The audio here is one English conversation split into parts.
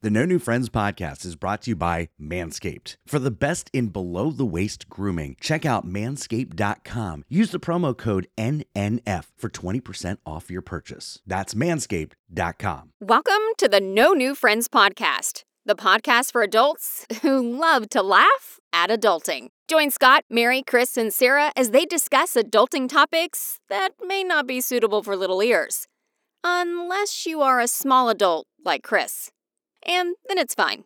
The No New Friends podcast is brought to you by Manscaped. For the best in below the waist grooming, check out manscaped.com. Use the promo code NNF for 20% off your purchase. That's manscaped.com. Welcome to the No New Friends podcast, the podcast for adults who love to laugh at adulting. Join Scott, Mary, Chris, and Sarah as they discuss adulting topics that may not be suitable for little ears. Unless you are a small adult like Chris. And then it's fine.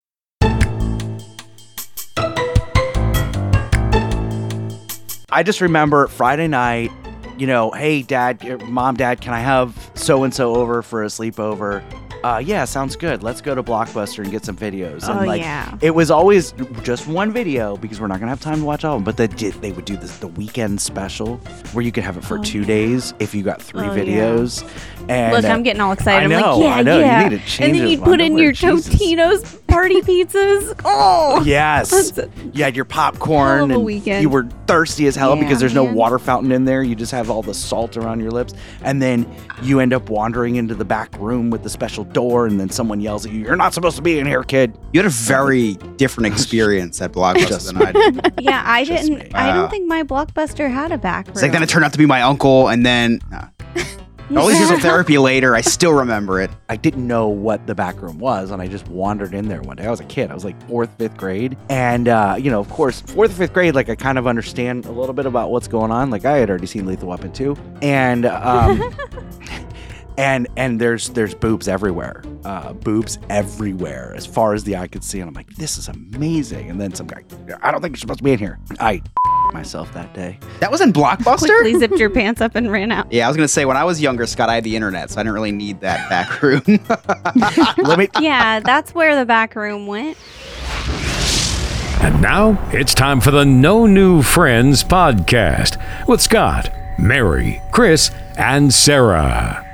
I just remember Friday night, you know, hey, dad, er, mom, dad, can I have so and so over for a sleepover? Uh, yeah, sounds good. Let's go to Blockbuster and get some videos. And Oh, like, yeah. it was always just one video because we're not gonna have time to watch all of them. But they did, they would do this the weekend special where you could have it for Oh, two yeah. days if you got three Oh, yeah. videos. And Look, uh, I'm getting all excited. I I'm like, yeah, I know. You yeah. need to change and then you'd put in your Jesus. Totino's party pizzas. Oh, Yes. That's- You had your popcorn Hell of a and weekend. you were thirsty as hell Yeah, because there's no water fountain in there. You just have all the salt around your lips. And then you end up wandering into the back room with the special door and then someone yells at you, You're not supposed to be in here, kid. You had a very different experience at Blockbuster Just than I did. yeah. I Just didn't. me. I Wow. don't think my blockbuster had a back room. It's like then it turned out to be my uncle, and then uh, all these years of therapy later, I still remember it. I didn't know what the back room was, and I just wandered in there one day. I was a kid. I was like fourth, fifth grade. And, uh, you know, of course, fourth, fifth grade, like I kind of understand a little bit about what's going on. Like I had already seen Lethal Weapon 2. And, um, and and there's there's boobs everywhere uh boobs everywhere as far as the eye could see and i'm like this is amazing and then some guy i don't think you're supposed to be in here i myself that day That was in Blockbuster. Quickly zipped your pants up and ran out. Yeah, I was gonna say when I was younger, Scott, I had the internet, so I didn't really need that back room. let me Yeah, that's where the back room went. And now it's time for the No New Friends podcast with Scott, Mary, Chris, and Sarah.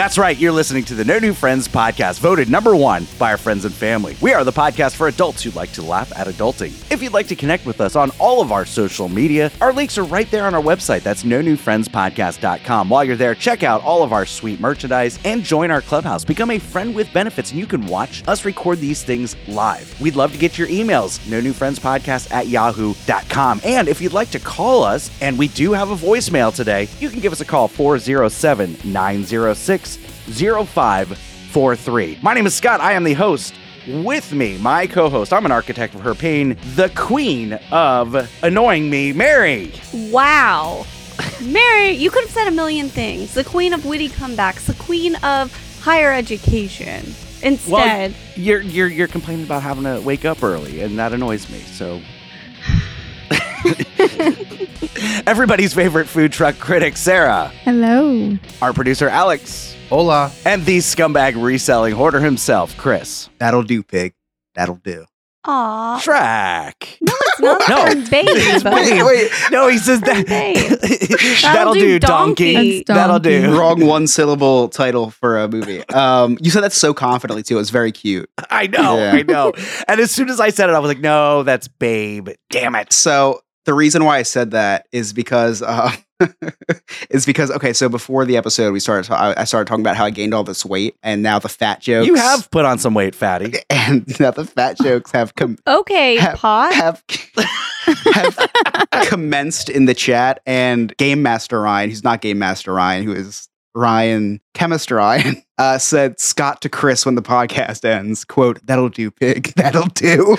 That's right, you're listening to the No New Friends podcast, voted number one by our friends and family. We are the podcast for adults who like to laugh at adulting. If you'd like to connect with us on all of our social media, our links are right there on our website. That's no new friends podcast.com. While you're there, check out all of our sweet merchandise and join our clubhouse. Become a friend with benefits, and you can watch us record these things live. We'd love to get your emails, no new friends podcast at yahoo.com. And if you'd like to call us, and we do have a voicemail today, you can give us a call 407 906 0543. My name is Scott. I am the host. With me, my co host, I'm an architect of her pain, the queen of annoying me, Mary. Wow. Mary, you could have said a million things. The queen of witty comebacks, the queen of higher education. Instead, you're, you're, you're complaining about having to wake up early, and that annoys me. So, Everybody's favorite food truck critic, Sarah. Hello. Our producer, Alex. Hola, And the scumbag reselling hoarder himself, Chris. that'll do, pig. That'll do. aw. Track. No, it's not. No. That's babe. It's babe. wait. No, he says that. Babe. That'll, do do, donkey. donkey. That'll do. Wrong one syllable title for a movie. Um, you said that so confidently too. It was very cute. I know, Yeah. I know. And as soon as I said it, I was like, no, that's babe. Damn it. So the reason why I said that is because uh, is because okay. So before the episode, we started. I I started talking about how I gained all this weight, and now the fat jokes. You have put on some weight, fatty. and now the fat jokes have com- Okay, have, pot. have have commenced in the chat. And Game Master Ryan, who's not Game Master Ryan, who is Ryan Chemist Ryan, uh, said Scott to Chris when the podcast ends. "Quote: That'll do, pig. That'll do."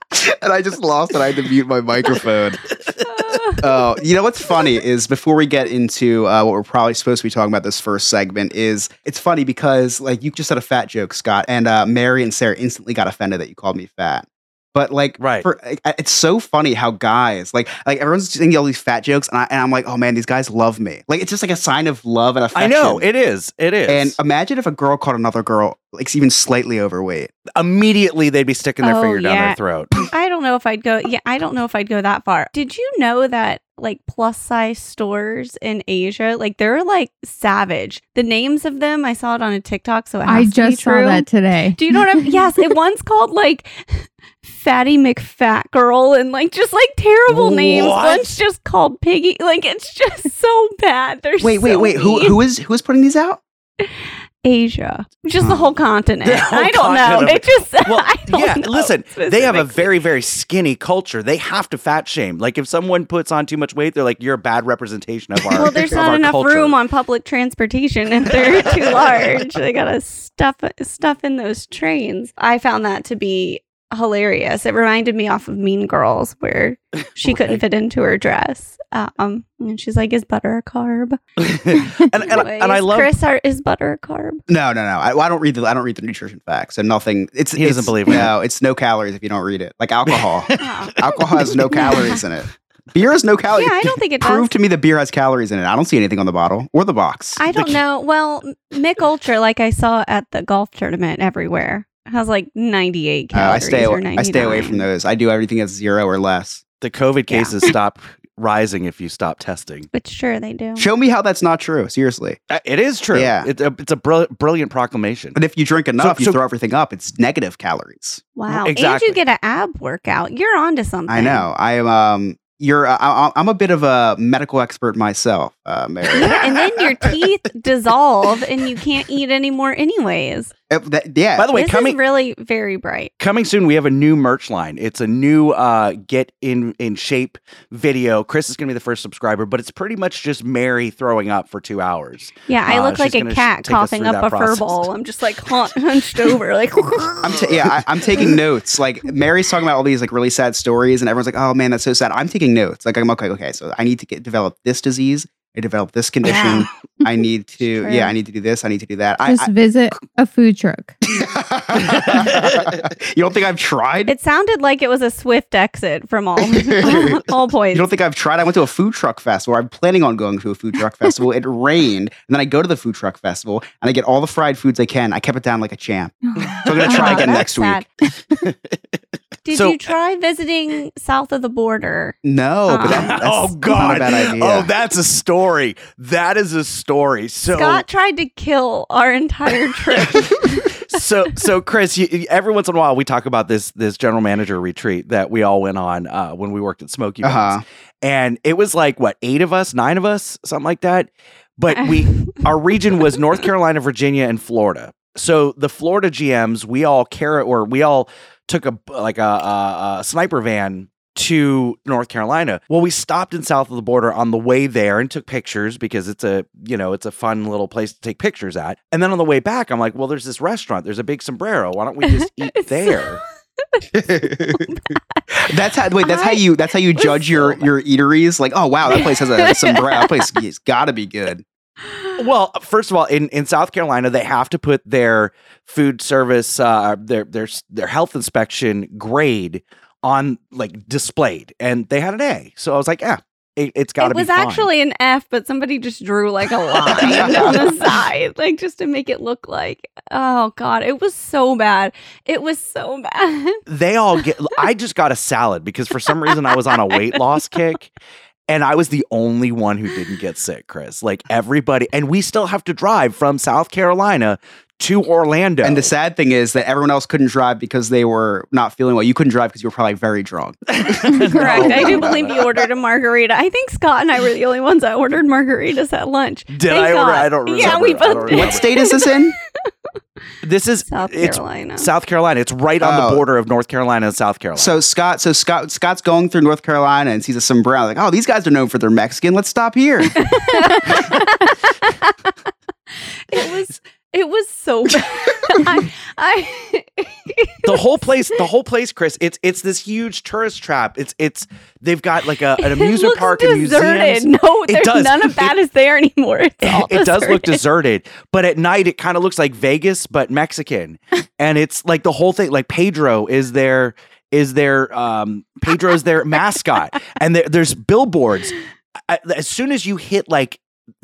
and I just lost it. I had to mute my microphone. Oh, you know what's funny is before we get into uh, what we're probably supposed to be talking about this first segment is it's funny because like you just said a fat joke, Scott, and uh, Mary and Sarah instantly got offended that you called me fat. But like, Right. For, it's so funny how guys like like everyone's saying all these fat jokes, and, I, and I'm like, oh man, these guys love me. Like it's just like a sign of love and affection. I know, it is. It is. And imagine if a girl called another girl like even slightly overweight. Immediately, they'd be sticking their Oh, finger down yeah. their throat. I don't know if I'd go. Yeah, I don't know if I'd go that far. Did you know that like plus size stores in Asia, like they're like savage. The names of them, I saw it on a TikTok, so it has I to be just saw that today. Do you know what I'm? yes, it one's called like Fatty McFat Girl, and like just like terrible names. What? One's just called Piggy. Like it's just so bad. They're Wait, wait, so wait. Who mean. who is who is putting these out? Asia? Just the whole continent. The whole I don't know. continent of- It just Well, I don't yeah, know listen, they have a very, very skinny culture. They have to fat shame. Like, if someone puts on too much weight, they're like, you're a bad representation of our Well, there's not enough culture. room on public transportation if they're too large. They gotta stuff stuff in those trains. I found that to be hilarious. It reminded me off of Mean Girls, where she couldn't fit into her dress. Um, and she's like, "Is butter a carb?" and, and, and I love Chris. Are, is butter a carb? No, no, no. I, well, I don't read the I don't read the nutrition facts. So nothing. It's He doesn't believe in No, it's no calories if you don't read it. Like alcohol. Oh. alcohol has no calories in it. Beer has no calories. Yeah, I don't think it does. Prove to me that beer has calories in it. I don't see anything on the bottle or the box. I don't know. Well, Mick Ultra, like I saw at the golf tournament everywhere, has like 98 Uh, I stay away, I stay away from those. I do everything at zero or less. the COVID cases stop rising if you stop testing. But sure, they do. Show me how that's not true. Seriously. Uh, It is true. Yeah. It, uh, it's a brill- brilliant proclamation. But if you drink enough, you so- throw everything up. It's negative calories. Wow. Exactly. And you get an ab workout. You're onto something. I know. I am. Um, you're. I, I- I'm a bit of a medical expert myself, uh, Mary. Yeah, and then your teeth dissolve and you can't eat anymore anyways. Uh, that- yeah. By the way, this coming is really very bright. coming soon, we have a new merch line. It's a new uh, get in in shape video. Chris is going to be the first subscriber, but it's pretty much just Mary throwing up for two hours. Yeah, I Uh, look like a gonna sh- cat coughing up that a fur process. ball. I'm just like hunched over, like. I'm ta- yeah, I, I'm taking notes. Like Mary's talking about all these like really sad stories, and everyone's like, "Oh man, that's so sad." I'm taking notes. Like I'm okay. Okay, so I need to get develop this disease. I develop this condition. I need to. True. Yeah, I need to do this. I need to do that. I, Just visit a food truck. You don't think I've tried? It sounded like it was a swift exit from all all points. You don't think I've tried? I went to a food truck festival. I'm planning on going to a food truck festival. It rained, and then I go to the food truck festival, and I get all the fried foods I can. I kept it down like a champ. So I'm gonna try Oh, again that's next week. Sad. Did So- you try visiting south of the border? No, but that, that's oh not God! a bad idea. Oh, that's a story. That is a story. So Scott tried to kill our entire trip. so so Chris, you, you- every once in a while we talk about this this general manager retreat that we all went on uh, when we worked at Smokey Bones, Uh-huh. and it was like what eight of us, nine of us, something like that. But we our region was North Carolina, Virginia, and Florida. So the Florida GMs, we all care or we all took a like a, a, a sniper van to North Carolina. Well, we stopped in south of the border on the way there and took pictures because it's a, you know, it's a fun little place to take pictures at. And then on the way back, I'm like, well, there's this restaurant. There's a big sombrero. Why don't we just eat It's- there? that's how. Wait, that's how you. That's how you was judge your so your eateries. Like, oh wow, that place has a sombrero. That place has got to be good. Well, first of all, in, in South Carolina, they have to put their food service, uh, their their their health inspection grade on like displayed, and they had an A. So I was like, yeah, it, it's got to be. it was actually an F, but somebody just drew like a line on the side, like just to make it look like. Oh God, it was so bad. It was so bad. they all get I just got a salad because for some reason I was on a weight loss kick and I was the only one who didn't get sick, Chris. Like everybody and we still have to drive from South Carolina to Orlando. And the sad thing is that everyone else couldn't drive because they were not feeling well. You couldn't drive because you were probably very drunk. Correct. I do believe you ordered a margarita. I think Scott and I were the only ones that ordered margaritas at lunch. Did Thank I order? I don't remember. Yeah, we both did. What state is this in? This is South it's Carolina. South Carolina. It's right on Oh. the border of North Carolina and South Carolina. So Scott, so Scott, Scott's going through North Carolina and sees a sombrero. Like, oh, these guys are known for their Mexican. Let's stop here. it was it was so bad. I, I the whole place, the whole place, Chris. It's it's this huge tourist trap. It's it's they've got like a, an it amusement park and deserted. museums. No, It there's does. none of that is there anymore. It's all it does look deserted. deserted, but at night it kind of looks like Vegas but Mexican, and it's like the whole thing. Like Pedro is there. Is is their um Pedro's their mascot, and there, there's billboards. As soon as you hit like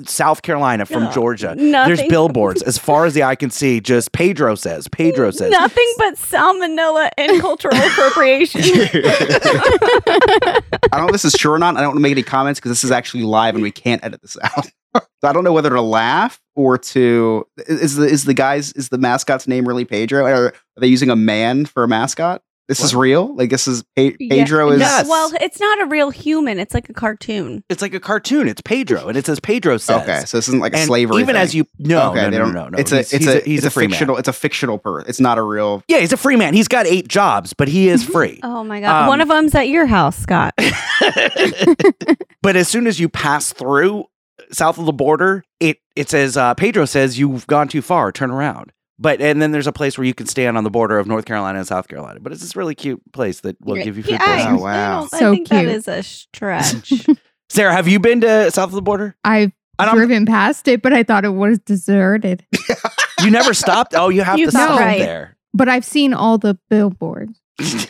South Carolina from No, Georgia. nothing. There's billboards as far as the eye can see. Just Pedro says. Pedro says. Nothing but salmonella and cultural appropriation. I don't know if this is true or not. I don't want to make any comments because this is actually live and we can't edit this out. so I don't know whether to laugh or to is the is the guy's is the mascot's name really Pedro? Are, are they using a man for a mascot? This is real. Like this is Pe- Yeah. Pedro is. Yes. Well, it's not a real human. It's like a cartoon. It's like a cartoon. It's Pedro, and it says Pedro says. Okay, so this isn't like a And slavery. Even thing. as you no, okay, no, they no, don't. no, no. It's a He's- it's he's a, he's it's a, free man. fictional. It's a fictional person. It's not a real. Yeah, he's a free man. He's got eight jobs, but he is free. Oh my god! Um, One of them's at your house, Scott. but as soon as you pass through south of the border, it it says uh, Pedro says you've gone too far. Turn around. But and then there's a place where you can stand on the border of North Carolina and South Carolina. But it's this really cute place that will give you food Yeah, I. Oh, wow. I, don't- I So think cute. is a stretch. Sarah, have you been to south of the border? I've I don't- driven past it, but I thought it was deserted. You never stopped? Oh, you have You to stop right. there. But I've seen all the billboards.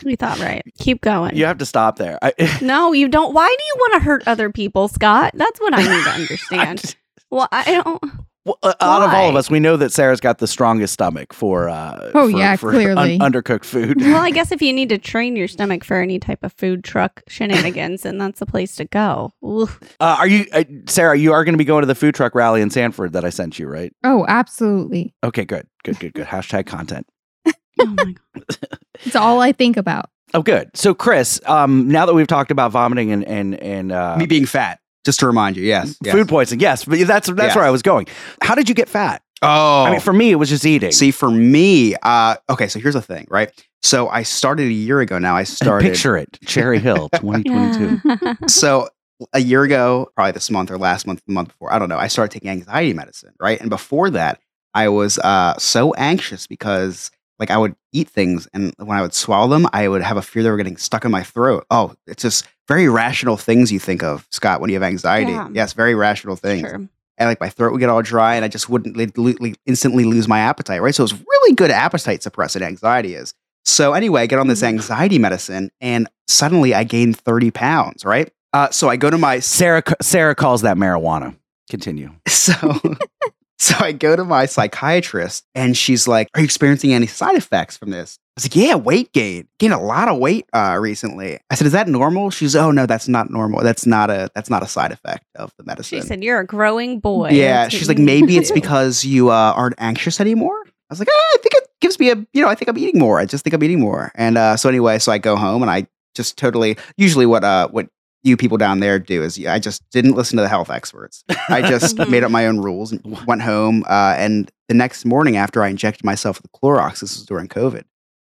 we thought right. Keep going. You have to stop there. I, No, you don't. Why do you want to hurt other people, Scott? That's what I need to understand. well, I don't. Well, uh, out of all of us, we know that Sarah's got the strongest stomach for. Uh, Oh, for- yeah, for clearly. undercooked food. Well, I guess if you need to train your stomach for any type of food truck shenanigans, then that's the place to go. Uh, are you, uh, Sarah? You are going to be going to the food truck rally in Sanford that I sent you, right? Oh, absolutely. Okay, good, good, good, good. Hashtag content. Oh my god. It's all I think about. Oh, good. So, Chris, um, now that we've talked about vomiting and and and uh, Me being fat. Just to remind you. Yes. yes. food poisoning, yes, but that's that's Yes. where I was going. How did you get fat? Oh. I mean, for me, it was just eating. See, for me, uh, okay, so here's the thing, right? So I started a year ago now. I And started. picture it, Cherry Hill, 2022. So a year ago, probably this month or last month, the month before, I don't know, I started taking anxiety medicine, right? And before that, I was uh, so anxious because like I would eat things and when I would swallow them, I would have a fear they were getting stuck in my throat. Oh, it's just very rational things you think of, Scott, when you have anxiety. Yeah. Yes, very rational things. Sure. and like my throat would get all dry and I just wouldn't li- li- li- instantly lose my appetite, right? So it's really good appetite suppressant anxiety is. So anyway, I get on this Mm-hmm. anxiety medicine and suddenly I gained 30 pounds, right? Uh, so I go to my Sarah Sarah calls that marijuana. Continue. so so I go to my psychiatrist and she's like, "Are you experiencing any side effects from this?" I was like, "Yeah, weight gain. Gained a lot of weight uh, recently." I said, "Is that normal?" She's, like, "Oh no, that's not normal. That's not a that's not a side effect of the medicine." She said, "You're a growing boy." Yeah, she's like, maybe it's because you uh, aren't anxious anymore. I was like, ah, I think it gives me a, you know, I think I'm eating more. I just think I'm eating more. And uh, so anyway, so I go home and I just totally, usually what uh, what you people down there do is I just didn't listen to the health experts. I just made up my own rules and went home. Uh, and the next morning after I injected myself with Clorox, this was during COVID.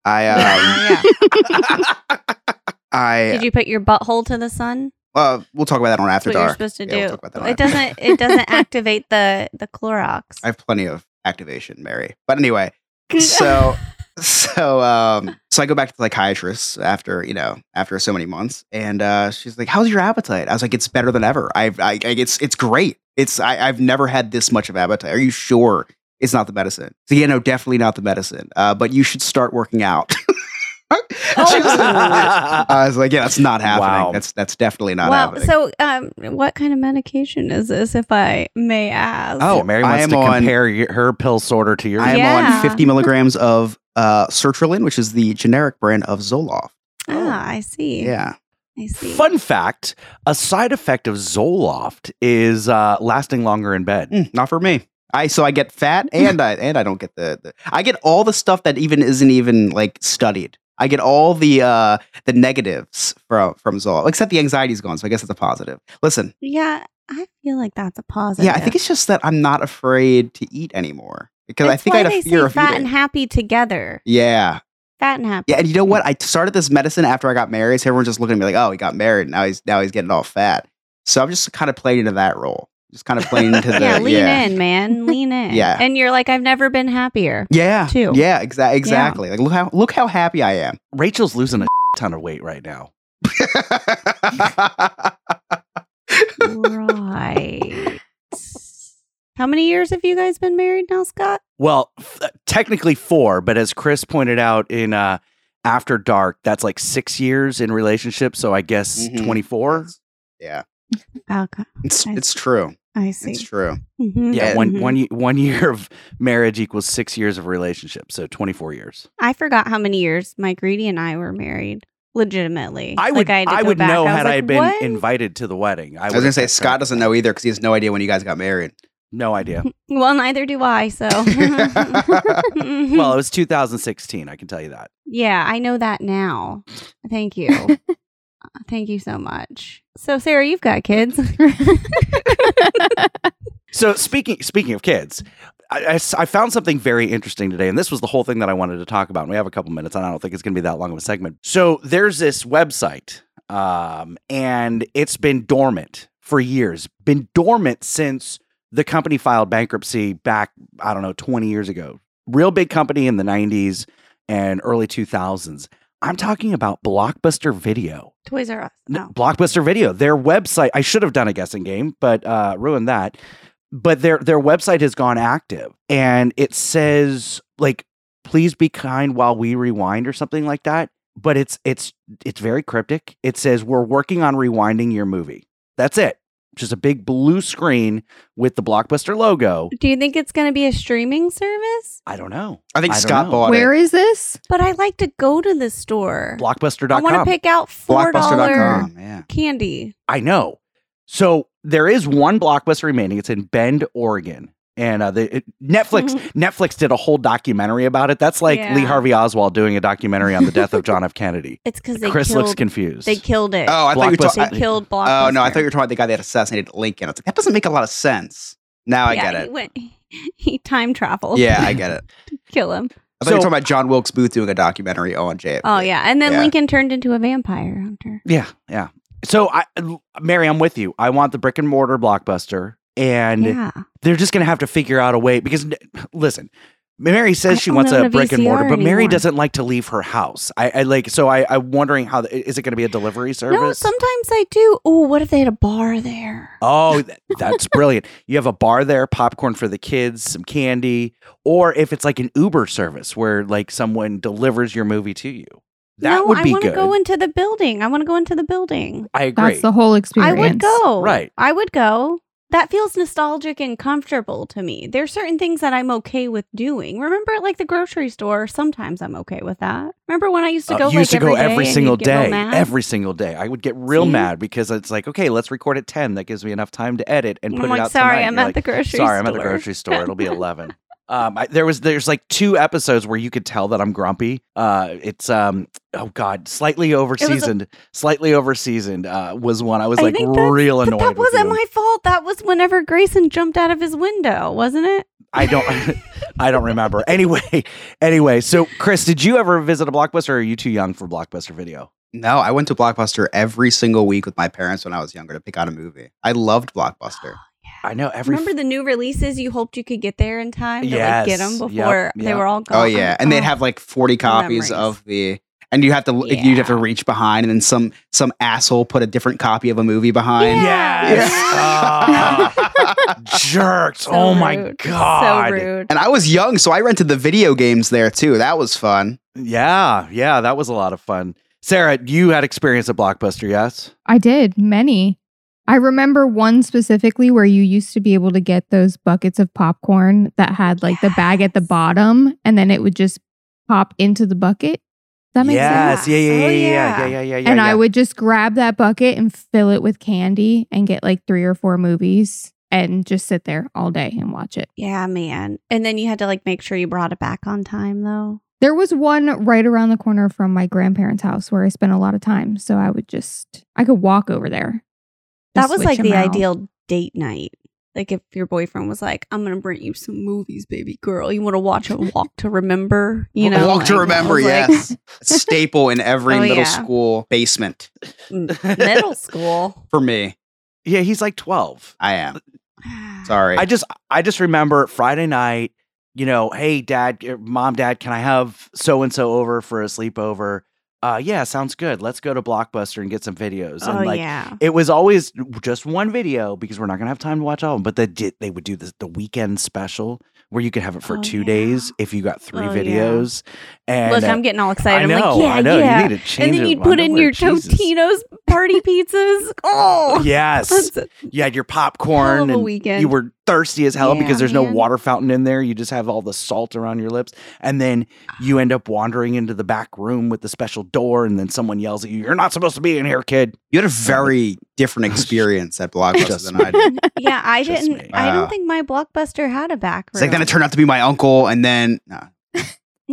I um. I Did you put your butthole to the sun? uh, we'll talk about that on after what you're dark. supposed to Yeah, we'll do. talk about that on it doesn't. It doesn't activate the the Clorox. I have plenty of activation, Mary. But anyway, so so um so I go back to the psychiatrist after you know after so many months, and uh, she's like, "How's your appetite?" I was like, "It's better than ever. I've I, I it's it's great. It's I, I've never had this much of appetite. Are you sure it's not the medicine?" So yeah, no, definitely not the medicine. Uh, but you should start working out. She was- I was like, "Yeah, that's not happening. Wow. That's that's definitely not well, happening." so um, what kind of medication is this, if I may ask? Oh, Yeah, Mary I wants am to on- compare your, her pill sorter to yours. I am Yeah. on 50 milligrams of uh, sertraline, which is the generic brand of Zoloft. ah, I see. Yeah. I see. Fun fact: a side effect of Zoloft is uh, lasting longer in bed. Mm, not for me. I so I get fat and I and I don't get the, the I get all the stuff that even isn't even like studied. I get all the uh the negatives from from Zoloft, except the anxiety's gone. So I guess it's a positive. Listen, Yeah, I feel like that's a positive. yeah, I think it's just that I'm not afraid to eat anymore because I That's think I why had a they fear say of fat eating. and happy together. yeah, Fat and happy. yeah, and you know what? I started this medicine after I got married. So everyone's just looking at me like, "Oh, he got married. Now he's now he's getting all fat." So I'm just kind of playing into that role, just kind of playing into the yeah, lean yeah. in, man. Lean in. Yeah. And you're like, I've never been happier. Yeah, too. Yeah, exa- exactly. Like look how look how happy I am. Rachel's losing a ton of weight right now. right. How many years have you guys been married now, Scott? Well, f- technically four, but as Chris pointed out in uh, After Dark, that's like six years in relationship. So I guess Mhm. 24. yeah, Okay. it's I it's true. I see. It's true. Mhm. Yeah, Yeah. one Mhm. one ye- one year of marriage equals six years of relationship, so twenty four years. I forgot how many years Mike Reedy and I were married. Legitimately, I would had to I would back. know was had I been "What?" invited to the wedding. I, I was gonna say Scott doesn't know either because he has no idea when you guys got married. No idea. Well, neither do I. So, well, it was 2016. I can tell you that. yeah, I know that now. Thank you. Thank you so much. So, Sarah, you've got kids. So speaking speaking of kids, I found something very interesting today, and this was the whole thing that I wanted to talk about. And we have a couple minutes, and I don't think it's going to be that long of a segment. So there's this website, um, and it's been dormant for years. Been dormant since the company filed bankruptcy back, I don't know, 20 years ago. Real big company in the 90s and early 2000s. I'm talking about Blockbuster Video. Toys R Us. No. Blockbuster Video. Their website. I should have done a guessing game, but uh, ruined that. But their their website has gone active, and it says like, "Please be kind while we rewind" or something like that. But it's it's it's very cryptic. It says we're working on rewinding your movie. That's it. Just a big blue screen with the Blockbuster logo. Do you think it's going to be a streaming service? I don't know. I think I Scott know. bought Where Where is this? But I like to go to the store. Blockbuster.com. I want to pick out four dollar Yeah. Oh, candy. I know. So there is one blockbuster remaining. It's in Bend, Oregon, and uh, the it, Netflix Netflix did a whole documentary about it. That's like Lee Harvey Oswald doing a documentary on the death of John F. Kennedy. It's because Chris killed. looks confused. They killed it. Oh, I thought you were talking. they killed Blockbuster. Oh no, I thought you were talking about the guy that assassinated Lincoln. I was like, that doesn't make a lot of sense. Now I Yeah, get He, it. went, he time traveled. Yeah, I get it. kill him. I thought you were talking about John Wilkes Booth doing a documentary on JFK. Oh yeah, and then Yeah. Lincoln turned into a vampire hunter. yeah, yeah. So I, Mary, I'm with you. I want the brick and mortar blockbuster, and yeah, they're just going to have to figure out a way because listen mary I says she wants a a brick and mortar VCR but mary doesn't like to leave her house i, I like so i i'm wondering how the, is it going to be a delivery service no, sometimes I do. Oh, what if they had a bar there? oh th- that's brilliant you have a bar there popcorn for the kids some candy or if it's like an uber service where like someone delivers your movie to you that no, would I be want to good go into the building. I want to go into the building. i agree That's the whole experience. I would go. Right. I would go. That feels nostalgic and comfortable to me. There's certain things that I'm okay with doing. Remember, like the grocery store. Sometimes I'm okay with that. Remember when I used to Uh, go? used like, to go day every single you'd get real day, every single day. I would get real See? mad because it's like, okay, let's record at ten. That gives me enough time to edit and put I'm it like, out. sorry, tonight." I'm at like, the grocery store. Sorry, store. I'm at the grocery store. It'll be eleven. Um, I, there was there's like two episodes where you could tell that I'm grumpy. Uh, it's um, oh god, slightly over a- seasoned, slightly over seasoned. Uh, was one I was I like think real But annoyed. that wasn't my fault. That was whenever Grayson jumped out of his window, wasn't it? I don't, I don't remember. Anyway, anyway, so Chris, did you ever visit a blockbuster? or Are you too young for blockbuster video? No, I went to Blockbuster every single week with my parents when I was younger to pick out a movie. I loved Blockbuster. I know every Remember the new releases? You hoped you could get there in time to like get them Yes. Yep, before they were all gone. Oh yeah, and they'd have like forty copies memories. of the, and you have to you'd have to reach behind, and then some some asshole put a different copy of a movie behind. Yeah. Yes. Ah, jerks. So oh my rude. god. So rude. And I was young, so I rented the video games there too. That was fun. Yeah, yeah, that was a lot of fun. Sarah, you had experience at Blockbuster, yes? I did many. I remember one specifically where you used to be able to get those buckets of popcorn that had like the bag at the bottom and then it would just pop into the bucket. That make yes, sense? yeah, yeah, Oh, yeah, yeah, yeah. yeah, yeah, yeah, yeah. and I would just grab that bucket and fill it with candy and get like three or four movies and just sit there all day and watch it. Yeah, man. And then you had to like make sure you brought it back on time though. There was one right around the corner from my grandparents' house where I spent a lot of time. So I would just, I could walk over there. That was like the out. ideal date night. Like if your boyfriend was like, "I'm gonna bring you some movies, baby girl. You want to watch a Walk to Remember?" You know, Walk to like, I Remember, was like, yes. A staple in every Oh, middle yeah. school basement middle school. for me. Yeah, he's like 12. I am sorry. I just I just remember Friday night, you know, hey dad, eh, mom, dad, can I have so and so over for a sleepover? Uh, yeah, sounds good. Let's go to Blockbuster and get some videos. oh like, yeah. it was always just one video because we're not gonna have time to watch all of them. But they did, they would do this, the weekend special where you could have it for Oh, two yeah. days if you got three Oh, yeah. videos. And Look, uh, I'm getting all excited. I I'm know, like, yeah, I know. yeah. You need to change and then you'd put in your Jesus. Totino's party pizzas. Oh, yes, a you had your popcorn and weekend. you were thirsty as hell Yeah, because there's no water fountain in there. You just have all the salt around your lips. And then you end up wandering into the back room with the special door, and then someone yells at you, You're not supposed to be in here, kid. You had a very different experience at Blockbuster Just than I did. yeah, I Just didn't. me. I Wow. don't think my blockbuster had a back room. It's like then it turned out to be my uncle, and then no.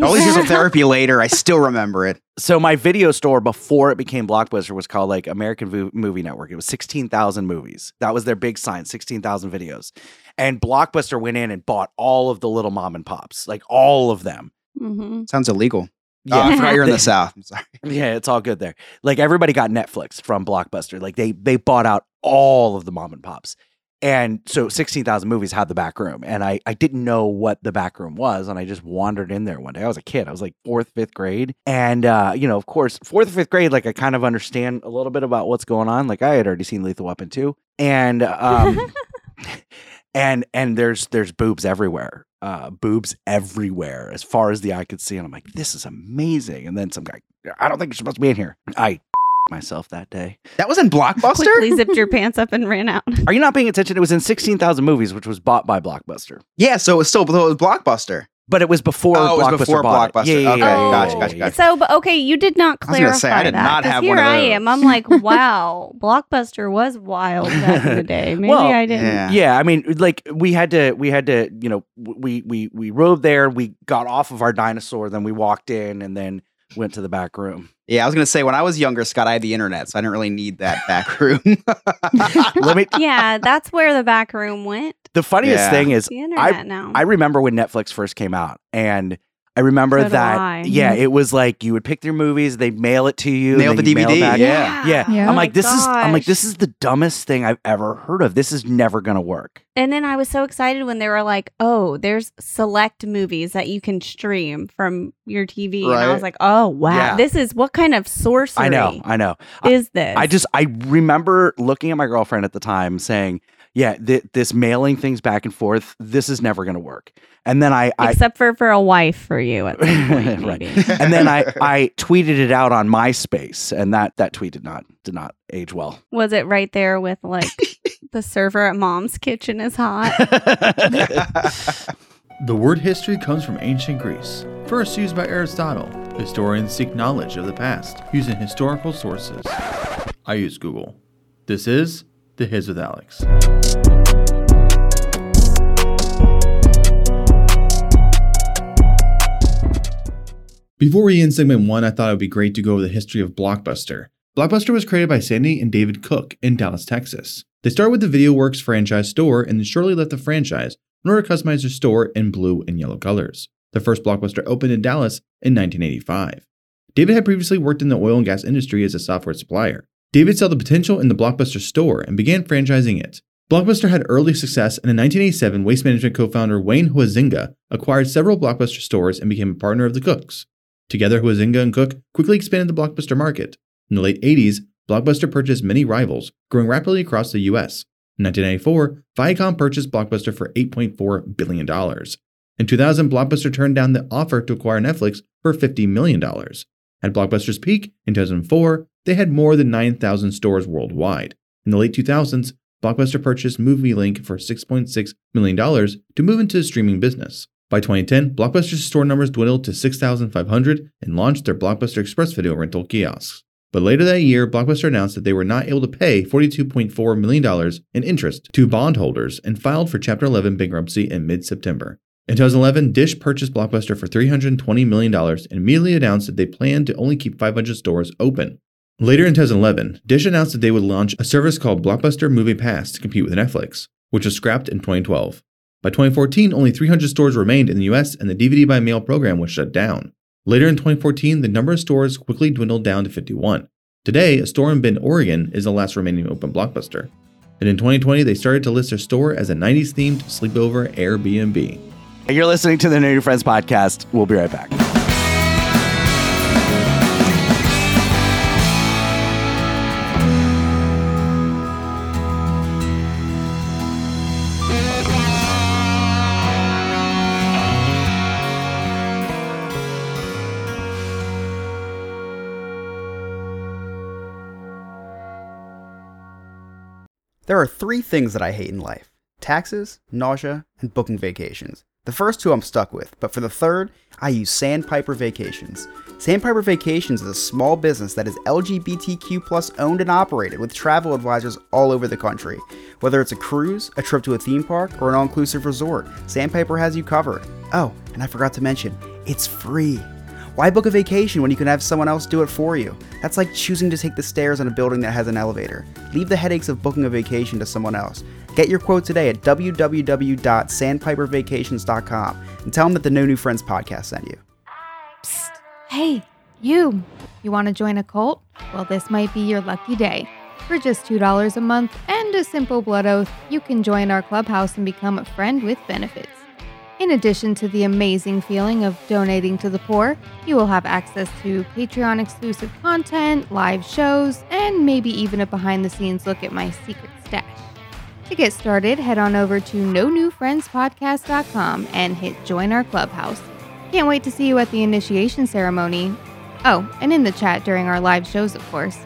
all these years of therapy later, I still remember it. So my video store before it became Blockbuster was called like American Vo- Movie Network. It was 16,000 movies. That was their big sign, 16,000 videos. And Blockbuster went in and bought all of the little mom and pops, like all of them. hmm Sounds illegal. Yeah. Oh, I forgot you're in the South. I'm sorry. Yeah, it's all good there. Like everybody got Netflix from Blockbuster. Like they they bought out all of the mom and pops. And so 16,000 movies had the back room. And I, I didn't know what the back room was. And I just wandered in there one day. I was a kid. I was like fourth, fifth grade. And, uh, you know, of course, fourth fifth grade, like I kind of understand a little bit about what's going on. Like I had already seen Lethal Weapon 2. And, um, and, and there's, there's boobs everywhere. Uh, boobs everywhere as far as the eye could see. And I'm like, this is amazing. And then some guy, I don't think you're supposed to be in here. I myself that day. That was in Blockbuster. Quickly zipped your pants up and ran out. Are you not paying attention? It was in 16,000 movies, which was bought by Blockbuster. Yeah, so it was still it was Blockbuster. But it was before Oh, it was Blockbuster before. Blockbuster. Yeah, yeah, Okay, yeah, Oh, yeah, gotcha, yeah, gotcha, gotcha. So, but okay, you did not I was gonna clarify say, I did that. not 'cause have here one of I am. I'm like, wow, Blockbuster was wild back in the day. Maybe Well, I didn't. Yeah. Yeah, I mean, like we had to, we had to, you know, we we we rode there. We got off of our dinosaur, then we walked in, and then went to the back room. Yeah, I was gonna say when I was younger, Scott, I had the internet, so I didn't really need that back room. Let me. Yeah, that's where the back room went. The funniest Yeah. thing is, The internet now. I remember when Netflix first came out, and I remember So that. I. Yeah, it was like you would pick your movies, they'd mail it to you, Mail the you'd mail it DVD, back. yeah. Yeah. Yeah. I'm Oh like, my this is I'm like, this is the dumbest thing I've ever heard of. This is never gonna work. And then I was so excited when they were like, "Oh, there's select movies that you can stream from your TV," and I was like, "Oh wow, Yeah. this is what kind of sorcery I know, I know. I- is this?" I just I remember looking at my girlfriend at the time saying, "Yeah, th- this mailing things back and forth, this is never gonna work." And then I, I except for for a wife for you at some point, Right. and then I I tweeted it out on MySpace, and that that tweet did not did not age well. Was it right there with like the server at mom's kitchen is hot? The word history comes from ancient Greece, first used by Aristotle. Historians seek knowledge of the past using historical sources. I use Google. This is The His with Alex. Before we end segment one, I thought it would be great to go over the history of Blockbuster. Blockbuster was created by Sandy and David Cook in Dallas, Texas. They started with the VideoWorks franchise store and then shortly left the franchise in order to customize their store in blue and yellow colors. The first Blockbuster opened in Dallas in 1985. David had previously worked in the oil and gas industry as a software supplier. David saw the potential in the Blockbuster store and began franchising it. Blockbuster had early success, and in 1987, Waste Management co founder Wayne Huizinga acquired several Blockbuster stores and became a partner of the Cooks. Together, Huizinga and Cook quickly expanded the Blockbuster market. In the late 80s, Blockbuster purchased many rivals, growing rapidly across the US. In 1994, Viacom purchased Blockbuster for $8.4 billion. In 2000, Blockbuster turned down the offer to acquire Netflix for $50 million. At Blockbuster's peak in 2004, they had more than 9,000 stores worldwide. In the late 2000s, Blockbuster purchased MovieLink for $6.6 million to move into the streaming business. By 2010, Blockbuster's store numbers dwindled to 6,500 and launched their Blockbuster Express video rental kiosks. But later that year, Blockbuster announced that they were not able to pay $42.4 million in interest to bondholders and filed for Chapter 11 bankruptcy in mid September. In 2011, Dish purchased Blockbuster for $320 million and immediately announced that they planned to only keep 500 stores open. Later in 2011, Dish announced that they would launch a service called Blockbuster Movie Pass to compete with Netflix, which was scrapped in 2012. By 2014, only 300 stores remained in the US and the DVD by mail program was shut down. Later in 2014, the number of stores quickly dwindled down to 51. Today, a store in Bend, Oregon is the last remaining open Blockbuster. And in 2020, they started to list their store as a 90s themed sleepover Airbnb. You're listening to the New Friends podcast. We'll be right back. There are three things that I hate in life taxes, nausea, and booking vacations. The first two I'm stuck with, but for the third, I use Sandpiper Vacations. Sandpiper Vacations is a small business that is LGBTQ plus owned and operated with travel advisors all over the country. Whether it's a cruise, a trip to a theme park, or an all inclusive resort, Sandpiper has you covered. Oh, and I forgot to mention, it's free. Why book a vacation when you can have someone else do it for you? That's like choosing to take the stairs in a building that has an elevator. Leave the headaches of booking a vacation to someone else. Get your quote today at www.sandpipervacations.com and tell them that the No New Friends podcast sent you. Psst. Hey, you. You want to join a cult? Well, this might be your lucky day. For just $2 a month and a simple blood oath, you can join our clubhouse and become a friend with benefits. In addition to the amazing feeling of donating to the poor, you will have access to Patreon exclusive content, live shows, and maybe even a behind the scenes look at my secret stash. To get started, head on over to no newfriendspodcast.com and hit join our clubhouse. Can't wait to see you at the initiation ceremony. Oh, and in the chat during our live shows, of course.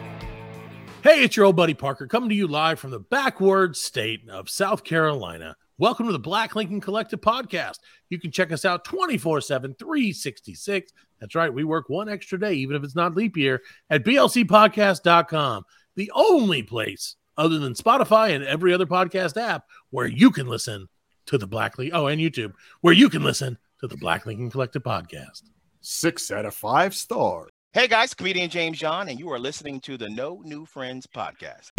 Hey, it's your old buddy Parker coming to you live from the backward state of South Carolina. Welcome to the Black Lincoln Collective podcast. You can check us out 24 7, 366. That's right, we work one extra day, even if it's not leap year, at blcpodcast.com, the only place other than Spotify and every other podcast app where you can listen to the Black Lincoln, oh, and YouTube, where you can listen to the Black Lincoln Collective podcast. Six out of five stars. Hey guys, comedian James John, and you are listening to the No New Friends podcast.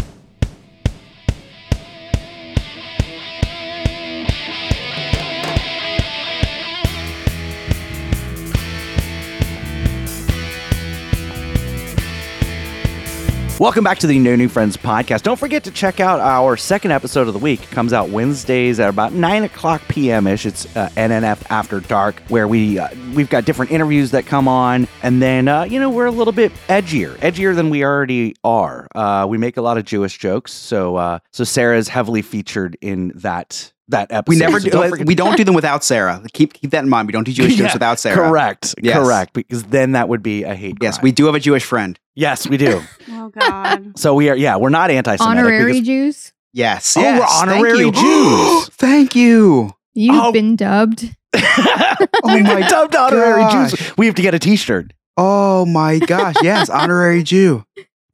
Welcome back to the No New Friends podcast. Don't forget to check out our second episode of the week. It comes out Wednesdays at about nine o'clock p.m. ish. It's uh, NNF After Dark, where we uh, we've got different interviews that come on, and then uh, you know we're a little bit edgier, edgier than we already are. Uh, we make a lot of Jewish jokes, so uh, so Sarah is heavily featured in that that episode. We never So do. forget- we don't do them without Sarah. Keep keep that in mind. We don't do Jewish jokes without Sarah. Correct, Yes. correct, because then that would be a hate. Yes, crime. we do have a Jewish friend. Yes, we do. Oh God. so we are. Yeah, we're not anti-Semitic. Honorary because- Jews, Yes. Oh, we're yes, thank honorary. Jews. thank you. you've Oh. been dubbed. Oh We've my been dubbed honorary gosh. Jews. We have to get a T-shirt. Oh my gosh. Yes, honorary Jew.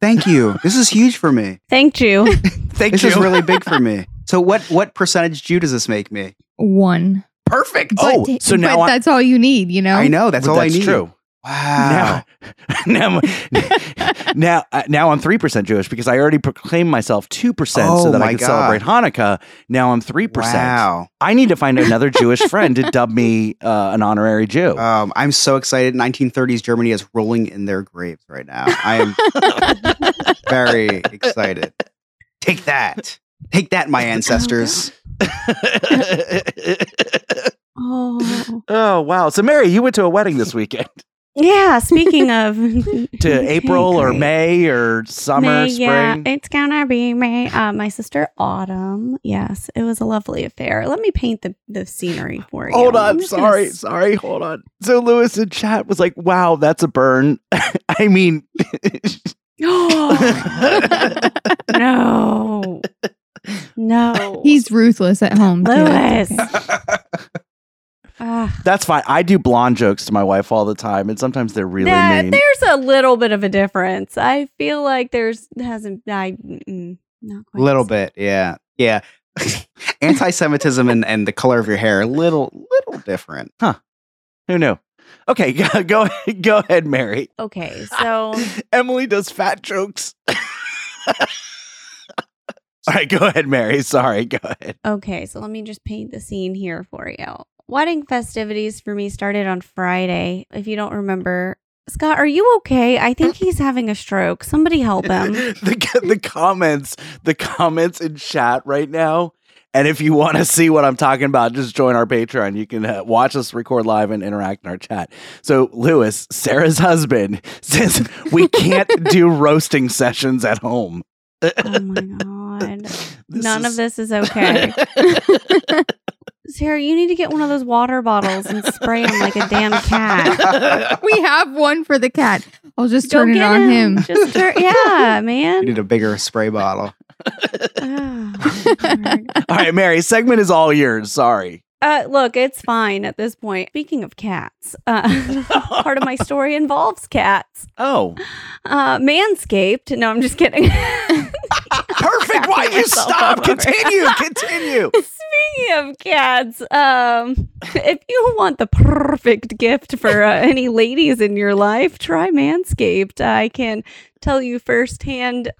Thank you. This is huge for me. Thank you. Thank This you. This is really big for me. So what what percentage Jew does this make me? One. Perfect. Oh, so now but I- that's all you need, you know? I know. That's But all I need. true. Wow. Now, now, now, uh, now I'm three percent Jewish because I already proclaimed myself two percent so Oh that I my could God. celebrate Hanukkah. Now I'm three percent. Wow. I need to find another Jewish friend to dub me uh, an honorary Jew. Um, I'm so excited. 1930s Germany is rolling in their graves right now. I am very excited. Take that. Take that, my ancestors. Oh. oh wow! So Mary, you went to a wedding this weekend. Yeah. Speaking of to April or May or summer, May, spring. Yeah, it's gonna be May. Uh, my sister Autumn. Yes, it was a lovely affair. Let me paint the, the scenery for you. Hold on, just gonna sorry, sorry, hold on. So Lewis in chat was like, "Wow, that's a burn." I mean, no, no. He's ruthless at home. Lewis. okay. Ah. that's fine. I do blonde jokes to my wife all the time, and sometimes they're really Nah, mean. there's a little bit of a difference. I feel like there's hasn't. I not quite. A little bit, yeah, yeah. Anti-Semitism and, and the color of your hair, a little, little different. Huh? Who knew? Okay, go go, go ahead, Mary. Okay, so Emily does fat jokes. All right, go ahead, Mary. Sorry, go ahead. Okay, so let me just paint the scene here for you. Wedding festivities for me started on Friday. If you don't remember, Scott, are you okay? I think he's having a stroke. Somebody help him. the the comments, the comments in chat right now. And if you want to see what I'm talking about, just join our Patreon. You can uh, watch us record live and interact in our chat. So, Lewis, Sarah's husband, says we can't do roasting sessions at home. Oh my god. This None is- of this is okay. Sarah, you need to get one of those water bottles and spray him like a damn cat. we have one for the cat. I'll just Go turn it on him. Just turn, yeah, man. You need a bigger spray bottle. Ah, all right, Mary, segment is all yours. Sorry. Uh, look, it's fine at this point. Speaking of cats, uh, part of my story involves cats. Oh, Uh, Manscaped. No, I'm just kidding. perfect. Why you stop? Continue. Continue. Speaking of cats, um, if you want the perfect gift for uh, any ladies in your life, try Manscaped. I can tell you firsthand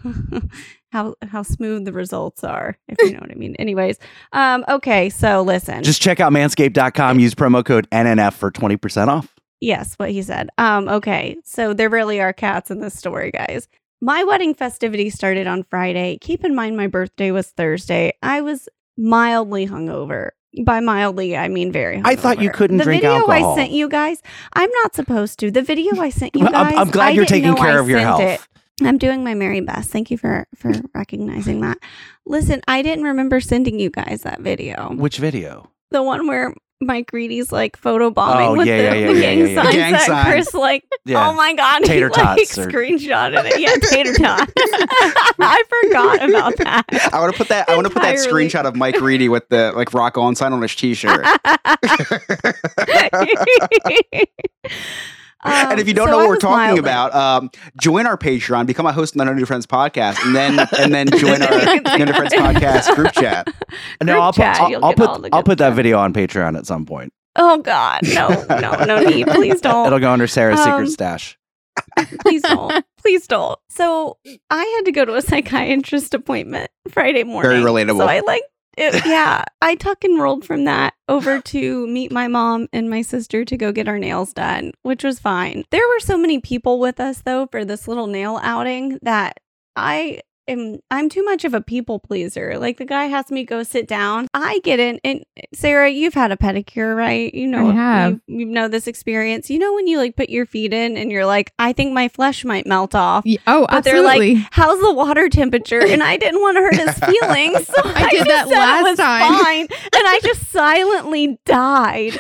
how how smooth the results are, if you know what I mean. Anyways, um, okay, so listen. Just check out manscaped.com. Use promo code NNF for 20% off. Yes, what he said. Um, okay, so there really are cats in this story, guys. My wedding festivity started on Friday. Keep in mind, my birthday was Thursday. I was mildly hungover. By mildly, I mean very. Hungover. I thought you couldn't the drink video alcohol. I sent you guys. I'm not supposed to. The video I sent you Well, I'm- guys. I'm glad I you're taking care I of your health. it. I'm doing my very best. Thank you for for recognizing that. Listen, I didn't remember sending you guys that video. Which video? The one where Mike Reedy's like photobombing Oh, with yeah, the, yeah, yeah, the yeah, gang yeah, yeah. signs Gang that signs. Chris like. Yeah. Oh my god, Tater he like tots or- screenshotted it. Yeah, tater tots. I forgot about that. I want to put that. I want to put that screenshot of Mike Reedy with the like rock on sign on his T-shirt. and if you don't Um, so know I what we're talking mildly- about, um, join our Patreon, become a host on the No New Friends podcast, and then and then join our No New Friends podcast group chat. No, I'll put, chat, I'll, you'll I'll put, I'll put that video on Patreon at some point. Oh god, no, no, no need. Please don't. It'll go under Sarah's Um, secret stash. Please don't. Please don't. So I had to go to a psychiatrist appointment Friday morning. Very relatable. So I like it, yeah. I tuck and rolled from that over to meet my mom and my sister to go get our nails done, which was fine. There were so many people with us though for this little nail outing that I am I'm too much of a people pleaser. Like the guy has me go sit down. I get in and Sarah, you've had a pedicure, right? You know I have. You, you know this experience. You know when you like put your feet in and you're like, I think my flesh might melt off. Y- Oh, But absolutely. they're like, "How's the water temperature?" And I didn't want to hurt his feelings, so I, did just that last it was time. fine, and I just silently died.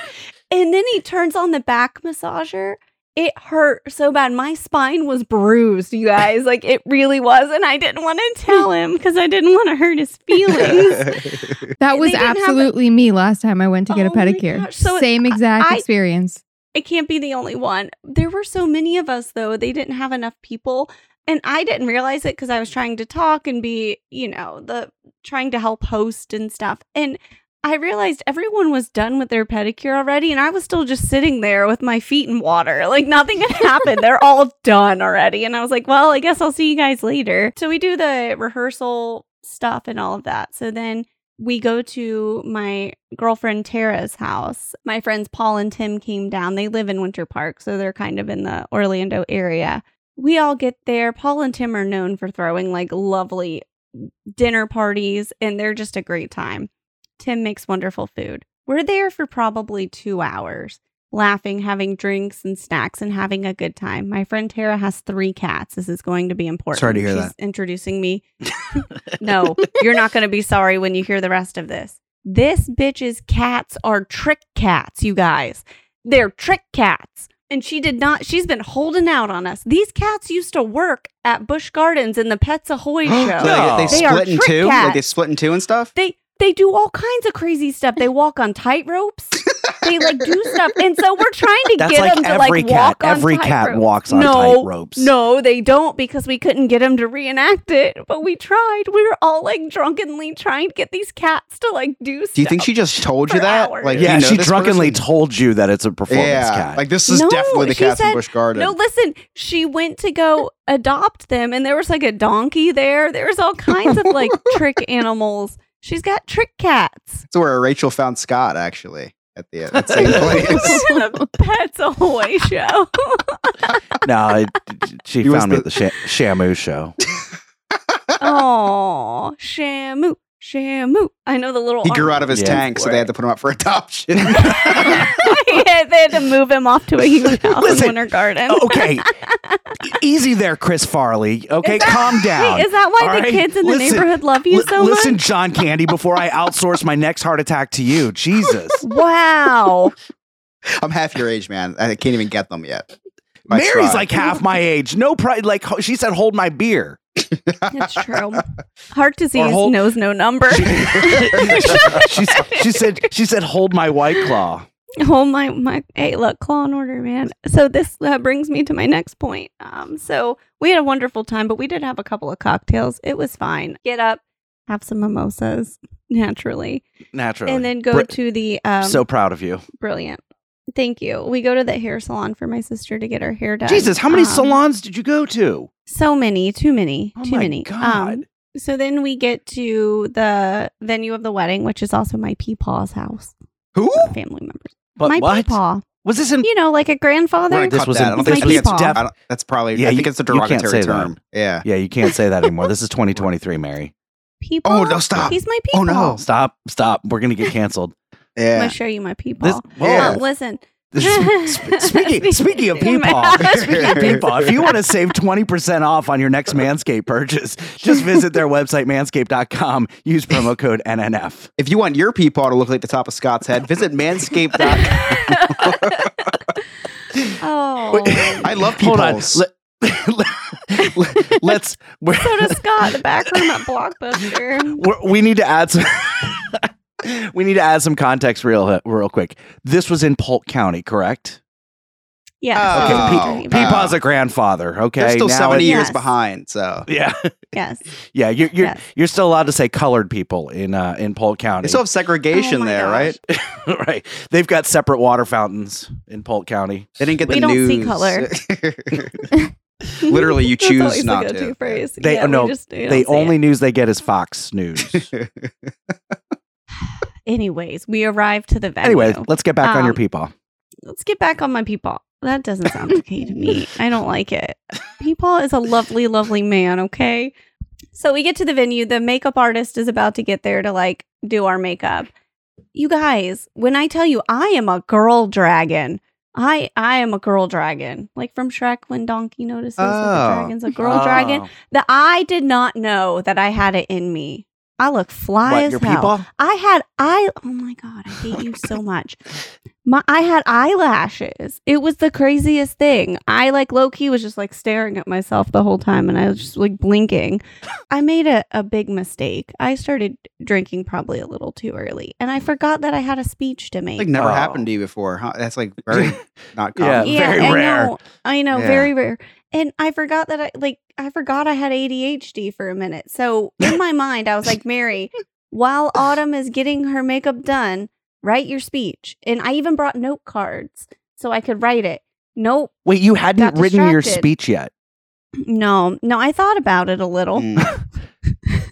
And then he turns on the back massager. It hurt so bad. My spine was bruised, you guys. Like it really was, and I didn't want to tell him because I didn't want to hurt his feelings. that was they a- absolutely me last time I went to get a Oh my pedicure. So Same exact I- experience. I can't be the only one. There were so many of us though. They didn't have enough people and I didn't realize it cuz I was trying to talk and be, you know, the trying to help host and stuff. And I realized everyone was done with their pedicure already and I was still just sitting there with my feet in water. Like nothing had happened. They're all done already. And I was like, "Well, I guess I'll see you guys later." So we do the rehearsal stuff and all of that. So then we go to my girlfriend Tara's house. My friends Paul and Tim came down. They live in Winter Park, so they're kind of in the Orlando area. We all get there. Paul and Tim are known for throwing like lovely dinner parties, and they're just a great time. Tim makes wonderful food. We're there for probably two hours, laughing, having drinks and snacks, and having a good time. My friend Tara has three cats. This is going to be important. Sorry to hear She's that. introducing me no, you're not going to be sorry when you hear the rest of this. This bitch's cats are trick cats, you guys. They're trick cats. And she did not, she's been holding out on us. These cats used to work at Busch Gardens in the Pets Ahoy show. So they, they split in trick two. Like they split in two and stuff. They they do all kinds of crazy stuff. They walk on tight ropes. they like do stuff. And so we're trying to That's get like them to every like cat. walk on Every tight cat ropes. walks on no, tight ropes. No, they don't because we couldn't get them to reenact it. But we tried. We were all like drunkenly trying to get these cats to like do stuff. Do you think she just told you that? hours. Like, yeah, you know she drunkenly person? told you that it's a performance yeah, cat. like this is No, definitely the she cats in said- Busch Garden. No, listen. She went to go adopt them, and there was like a donkey there. There was all kinds of like trick animals. She's got trick cats. That's where Rachel found Scott actually at the at that same place. the Pets Ahoy show. no, it, she He was found me the- at the Sha- Shamu show. Oh, Shamu, Shamu. I know the little. He grew arm out of his Yeah. tank, so they had to put him up for adoption. yeah, they had to move him off to a huge house Listen, in Winter Garden. Okay, easy there, Chris Farley. Okay, that- calm down. Wait, is that why All the right? kids in the neighborhood love you li- so much? listen. John Candy, before I outsource my next heart attack to you. Jesus. Wow. I'm half your age, man. I can't even get them yet. I Mary's tried. like half my age. No pride. Like she said, hold my beer. It's true. Heart disease hold- knows no number. she, she said she said hold my white claw. Hold my my hey look claw in order man. So this uh, brings me to my next point. Um so we had a wonderful time but we did have a couple of cocktails. It was fine. Get up, have some mimosas naturally Naturally. and then go Br- to the um so proud of you. brilliant. Thank you. We go to the hair salon for my sister to get her hair done. Jesus, how many Um, salons did you go to? So many, too many, Oh too my many. God. Um, so then we get to the venue of the wedding, which is also my peepaw's house. Who? Family members. But my what? peepaw. Was this in You know, like a grandfather. We're This was that. in- I don't think, think it's, def- I don't, that's probably. Yeah, I think you- it's a you can't derogatory say that. Yeah. Yeah, you can't say that anymore. This is 2023, Mary. Peepaw. Oh, no, stop. He's my peepaw. Oh, no. Stop, stop. We're gonna get canceled. I'm gonna show you my peepaw. This- Yeah. Listen. Sp- speaking speaking of peepaw, speaking of peepaw, if you want to save 20% off on your next Manscaped purchase, just visit their website manscaped.com. Use promo code NNF. If you want your peepaw to look like the top of Scott's head, visit manscaped.com. oh. I love Hold on. peepholes. Let, us we're, so does Scott, in the back room at Blockbuster. we're, we need to add some we need to add some context real real quick. This was in Polk County, correct? Yeah. Okay, Oh, Pe- Peepaw's a grandfather. Okay, They're still Now 70 it- years Yes. behind. So Yeah, Yes. yeah. You're you're, Yes. you're still allowed to say colored people in uh, in Polk County. they still have segregation Oh there, gosh. right? right. They've got separate water fountains in Polk County. They didn't get We the don't news. see color. Literally, you choose always the not go-to. Phrase. They yeah, no, just- they don't only it. news they get is Fox News. Anyways, we arrived to the venue. anyway, let's get back on your Um, peepaw. let's get back on my peepaw. That doesn't sound okay to me. I don't like it. Peepaw is a lovely, lovely man, okay? So we get to the venue. The makeup artist is about to get there to like do our makeup. You guys, when I tell you I am a girl dragon, I I am a girl dragon. Like from Shrek when Donkey notices that the Oh. dragon's a girl dragon. Oh. That I did not know that I had it in me. I look fly What, as your hell. peepaw? I had I oh my god, I hate you so much. My I had eyelashes. It was the craziest thing. I like low key was just like staring at myself the whole time and I was just like blinking. I made a, a big mistake. I started drinking probably a little too early and I forgot that I had a speech to make. Like never Oh. happened to you before. Huh? That's like very not Yeah, common. very I rare. know. I know, Yeah. very rare. And I forgot that I like I forgot I had ADHD for a minute. So in my mind, I was like, Mary, while Autumn is getting her makeup done, write your speech. And I even brought note cards so I could write it. Nope. Wait, you hadn't got written your speech yet. No, no, I thought about it a little. Mm.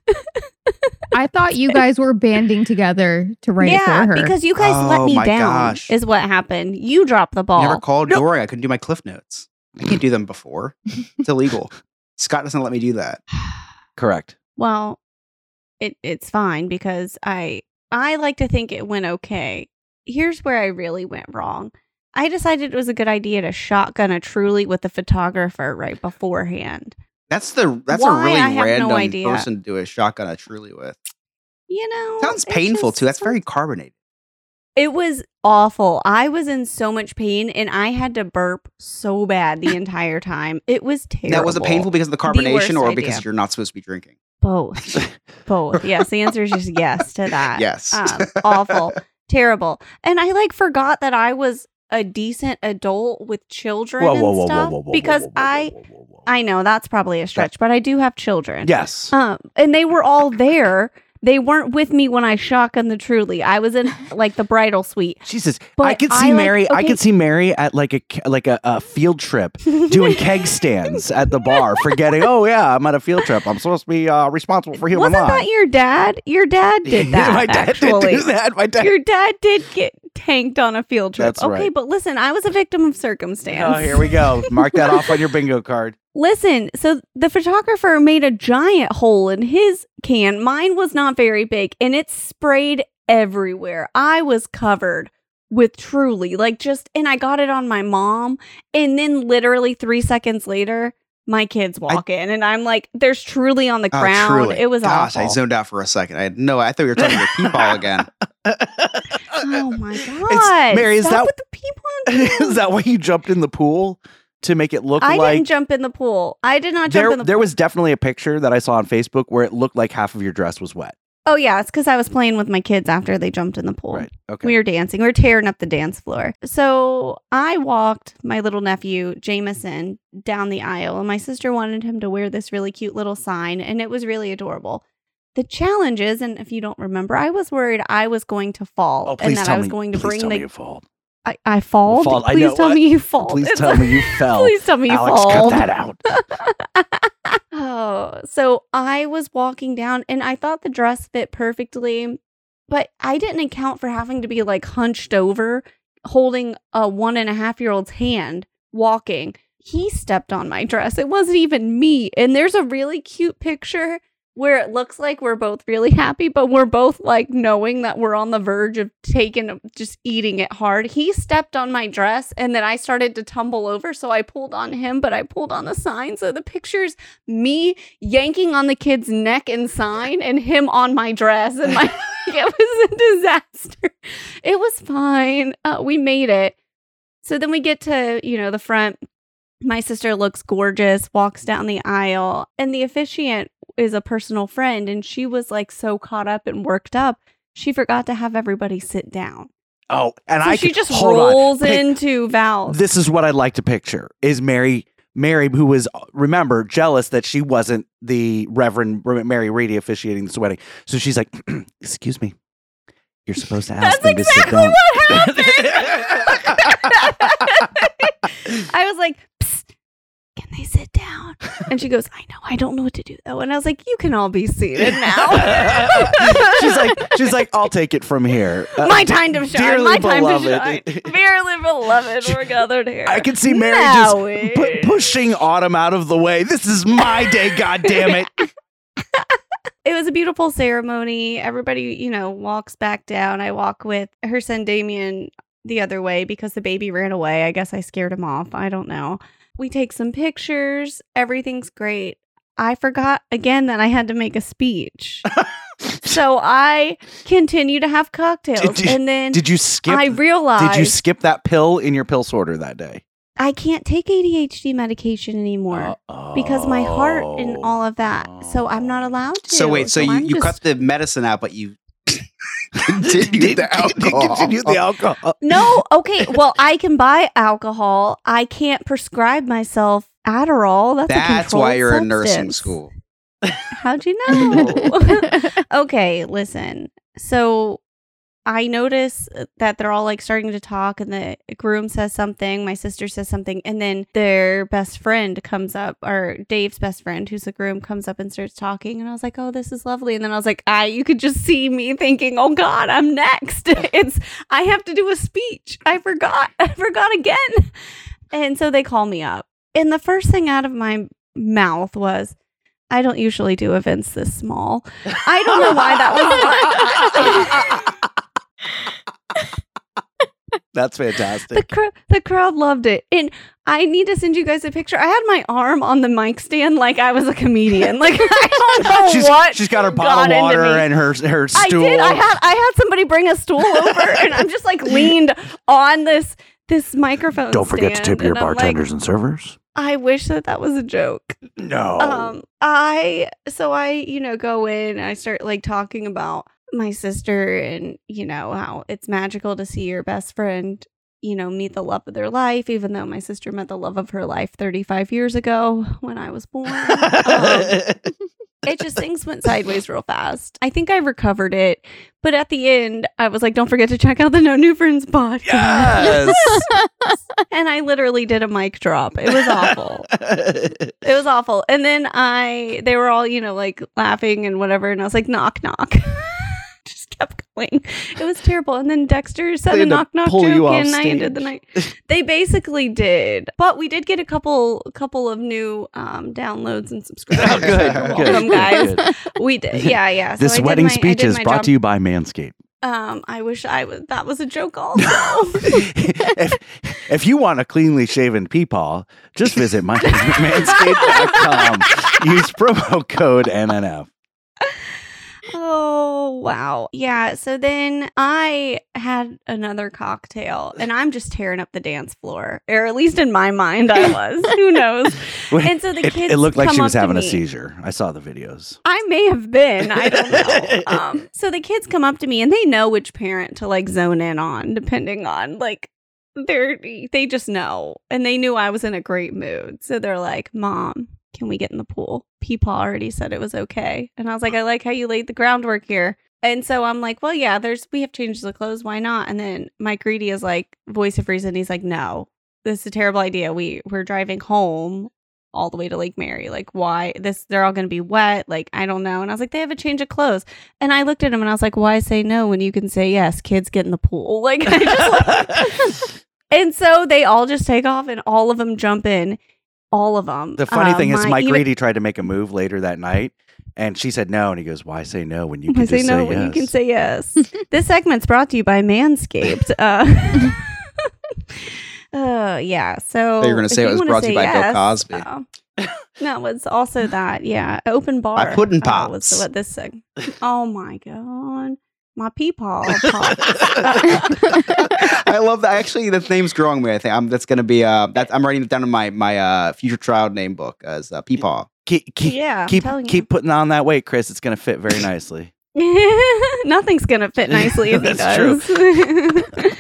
I thought you guys were banding together to write yeah, it for her. because you guys let Oh me my down, gosh. is what happened. You dropped the ball. Never called Dory. I couldn't do my cliff notes. I can't do them before. It's illegal. Scott doesn't let me do that. Correct. Well, it it's fine because I I like to think it went okay. Here's where I really went wrong. I decided it was a good idea to shotgun a truly with the photographer right beforehand. That's the that's Why? a really I have no random person to do a shotgun a truly with. You know, Sounds painful just- too. That's very carbonated. It was awful. I was in so much pain and I had to burp so bad the entire time. It was terrible. That was it painful because of the The carbonation or idea. because you're not supposed to be drinking? Both. Both. Yes. The answer is just yes to that. Yes. Um, awful. Terrible. And I like forgot that I was a decent adult with children Whoa, and whoa, whoa, whoa, stuff because I. I know that's probably a stretch, but I do have children. Yes. Um, and they were all there. They weren't with me when I shotgunned the truly. I was in like the bridal suite. Jesus, But I could I see like- Mary. I okay. could see Mary at like a like a, a field trip doing keg stands at the bar, forgetting. Oh yeah, I'm at a field trip. I'm supposed to be uh, responsible for human Wasn't life. that your dad? Your dad did that. My dad actually. did do that. My dad. Your dad did get tanked on a field trip. That's okay, right. but listen, I was a victim of circumstance. Oh, here we go. Mark that off on your bingo card. Listen, so the photographer made a giant hole in his can. Mine was not very big and it sprayed everywhere. I was covered with truly, like just, and I got it on my mom. And then literally three seconds later, my kids walk in and I'm like, there's truly on the Oh, ground. truly. It was Gosh, awful. I zoned out for a second. I had no. I thought you were talking about peepaw again. oh my God. Mary, is Stop that- with the people? Is that why you jumped in the pool? To make it look like I like didn't jump in the pool. I did not jump there in the pool. there pool. was definitely a picture that I saw on Facebook where it looked like half of your dress was wet. oh yeah, it's because I was playing with my kids after they jumped in the pool. Right. Okay. We were dancing. We were tearing up the dance floor. So I walked my little nephew, Jameson, down the aisle, and my sister wanted him to wear this really cute little sign, and it was really adorable. The challenge is, and if you don't remember, I was worried I was going to fall Oh, and that I was me. going to please bring the. I, I fall. I Please know tell me you fall. Please tell me you fell. Please tell me you Alex, fall. cut that out. oh, so I was walking down and I thought the dress fit perfectly, but I didn't account for having to be like hunched over, holding a one and a half year old's hand, walking. He stepped on my dress. It wasn't even me. And there's a really cute picture where it looks like we're both really happy, but we're both like knowing that we're on the verge of taking, just eating it hard. He stepped on my dress and then I started to tumble over. So I pulled on him, but I pulled on the sign. So the picture's me yanking on the kid's neck and sign and him on my dress. And my, it was a disaster. It was fine. Uh, we made it. So then we get to, you know, the front. My sister looks gorgeous, walks down the aisle, and the officiant is a personal friend. And she was like so caught up and worked up, she forgot to have everybody sit down. Oh, and so I she could- just rolls Pick- into Val's. This is what I'd like to picture: is Mary, Mary, who was uh, remember jealous that she wasn't the Reverend Mary Reedy officiating this wedding. So she's like, "Excuse me, you're supposed to ask That's them to sit down." what happened. I was like, Can they sit down? And she goes, I know, I don't know what to do though. And I was like, you can all be seated now. she's like, she's like, "I'll take it from here." Uh, my time to shine. My time beloved. to shine. Dearly beloved, we're gathered here. I can see Mary Now just pushing Autumn out of the way. This is my day, God damn it! it was a beautiful ceremony. Everybody, you know, walks back down. I walk with her son Damien the other way because the baby ran away. I guess I scared him off. I don't know. We take some pictures. Everything's great. I forgot again that I had to make a speech. so I continue to have cocktails. Did you- and then Did you skip? I realized Did you skip that pill in your pill sorter that day? I can't take ADHD medication anymore because my heart and all of that. So I'm not allowed to. So wait, so, you, I'm you just- cut the medicine out, but you continued the alcohol. Continue the alcohol. No, okay. Well, I can buy alcohol. I can't prescribe myself Adderall. That's, a That's why you're in nursing school. How'd you know? okay, listen. So I notice uh, that they're all like starting to talk, and the groom says something, my sister says something, and then their best friend comes up, or Dave's best friend, who's the groom, comes up and starts talking. And I was like, oh, this is lovely. And then I was like, I, you could just see me thinking, oh God, I'm next. it's, I have to do a speech. I forgot. I forgot again. And so they call me up. And the first thing out of my mouth was, I don't usually do events this small. I don't know why that was. That's the, fantastic. cr- the crowd loved it. And I need to send you guys a picture. I had my arm on the mic stand like I was a comedian. Like I don't know she's, what. she's got her bottle of water and her her I stool. did. I had I had somebody bring a stool over, and I'm just like leaned on this this microphone. Don't forget to tip your and I'm like, bartenders and servers. I wish that that was a joke. No. Um, I so I you know go in. And I start like talking about my sister and you know how it's magical to see your best friend you know meet the love of their life. Even though my sister met the love of her life 35 years ago when I was born. Um, it just things went sideways real fast. I think I recovered it, but at the end, I was like, "Don't forget to check out the No New Friends podcast." Yes. and I literally did a mic drop. It was awful. it was awful. And then I, they were all, you know, like laughing and whatever, and I was like, "Knock, knock." Just kept going. It was terrible. And then Dexter said They a knock knock joke, you off and I ended the night. They basically did, but we did get a couple, couple of new um, downloads and subscribers. Oh, good, good, welcome, guys. good. We did, yeah, yeah. So this did wedding my- speech is brought job. to you by Manscaped. Um, I wish I was. That was a joke, also. if, if you want a cleanly shaven peepaw, just visit my manscaped.com. Use promo code NNF. Oh, wow. Yeah. So then I had another cocktail and I'm just tearing up the dance floor, or at least in my mind, I was. Who knows? And so the it, kids it looked like she was having a me. seizure. I saw the videos. I may have been. I don't know. um, so the kids come up to me and they know which parent to like zone in on, depending on like they're they just know. And they knew I was in a great mood. So they're like, Mom, can we get in the pool? Peepaw already said it was okay. And I was like, I like how you laid the groundwork here. And so I'm like, well, yeah, there's we have changed the clothes. Why not? And then Mike Reedy is like, voice of reason. He's like, no, this is a terrible idea. We we're driving home all the way to Lake Mary. Like, why this? They're all going to be wet. Like, I don't know. And I was like, they have a change of clothes. And I looked at him and I was like, why say no when you can say yes? Kids get in the pool. Like, I just, and so they all just take off and all of them jump in. All of them. The funny Uh, thing is, my- Mike even- Reedy tried to make a move later that night, and she said no, and he goes, "Why say no when you can I say no say when yes?" you can say yes. this segment's brought to you by Manscaped. Uh, uh, yeah. So Thought you're gonna say it was brought to you say by Bill Cosby. um, no, it's also that. Yeah, open bar. My pudding uh, was pops. what this seg- Oh my god, my peepaw. I love that. Actually, the name's growing me. I think I'm, that's going to be. Uh, that I'm writing it down in my my uh, future child name book as uh, Peepaw. Keep keep Yeah, I'm keep, you. keep putting on that weight, Chris. It's gonna fit very nicely. Nothing's gonna fit nicely if he That's true. does.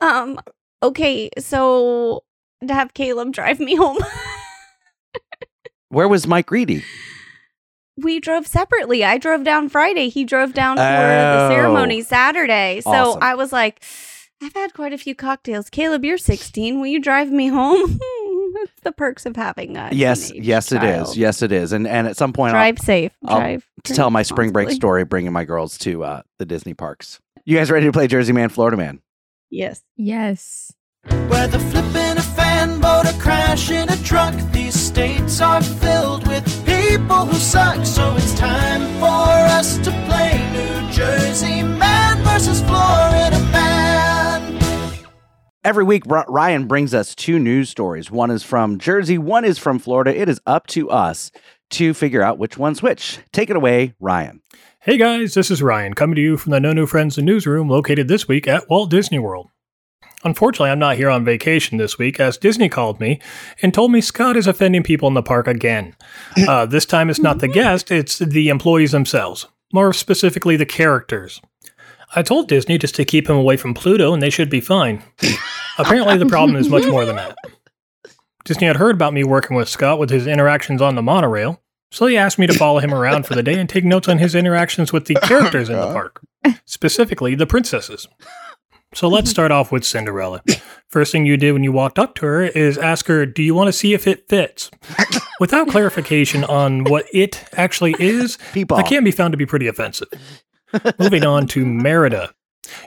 um. Okay, so to have Caleb drive me home. Where was Mike Reedy? We drove separately. I drove down Friday. He drove down for Oh. the ceremony Saturday. So Awesome. I was like, I've had quite a few cocktails. Caleb, you're 16. Will you drive me home? That's the perks of having a yes, teenage yes, it is. Yes, it is. And and at some point, Drive I'll, safe. I'll Drive. To tell my spring break story, bringing my girls to uh, the Disney parks. You guys ready to play Jersey Man, Florida Man? Yes. Yes. Whether flipping a fan boat or crashing a truck, these states are filled with people who suck. So it's time for us to play New Jersey Man versus Florida Man. Every week, Ryan brings us two news stories. One is from Jersey, one is from Florida. It is up to us to figure out which one's which. Take it away, Ryan. Hey guys, this is Ryan coming to you from the No New Friends and newsroom located this week at Walt Disney World. Unfortunately, I'm not here on vacation this week as Disney called me and told me Scott is offending people in the park again. Uh, this time it's not the guest, it's the employees themselves, more specifically the characters. I told Disney just to keep him away from Pluto and they should be fine. Apparently, the problem is much more than that. Disney had heard about me working with Scott with his interactions on the monorail, so he asked me to follow him around for the day and take notes on his interactions with the characters in the park, specifically the princesses. So let's mm-hmm. start off with Cinderella. First thing you did when you walked up to her is ask her, Do you want to see if it fits? Without clarification on what it actually is, that can be found to be pretty offensive. Moving on to Merida.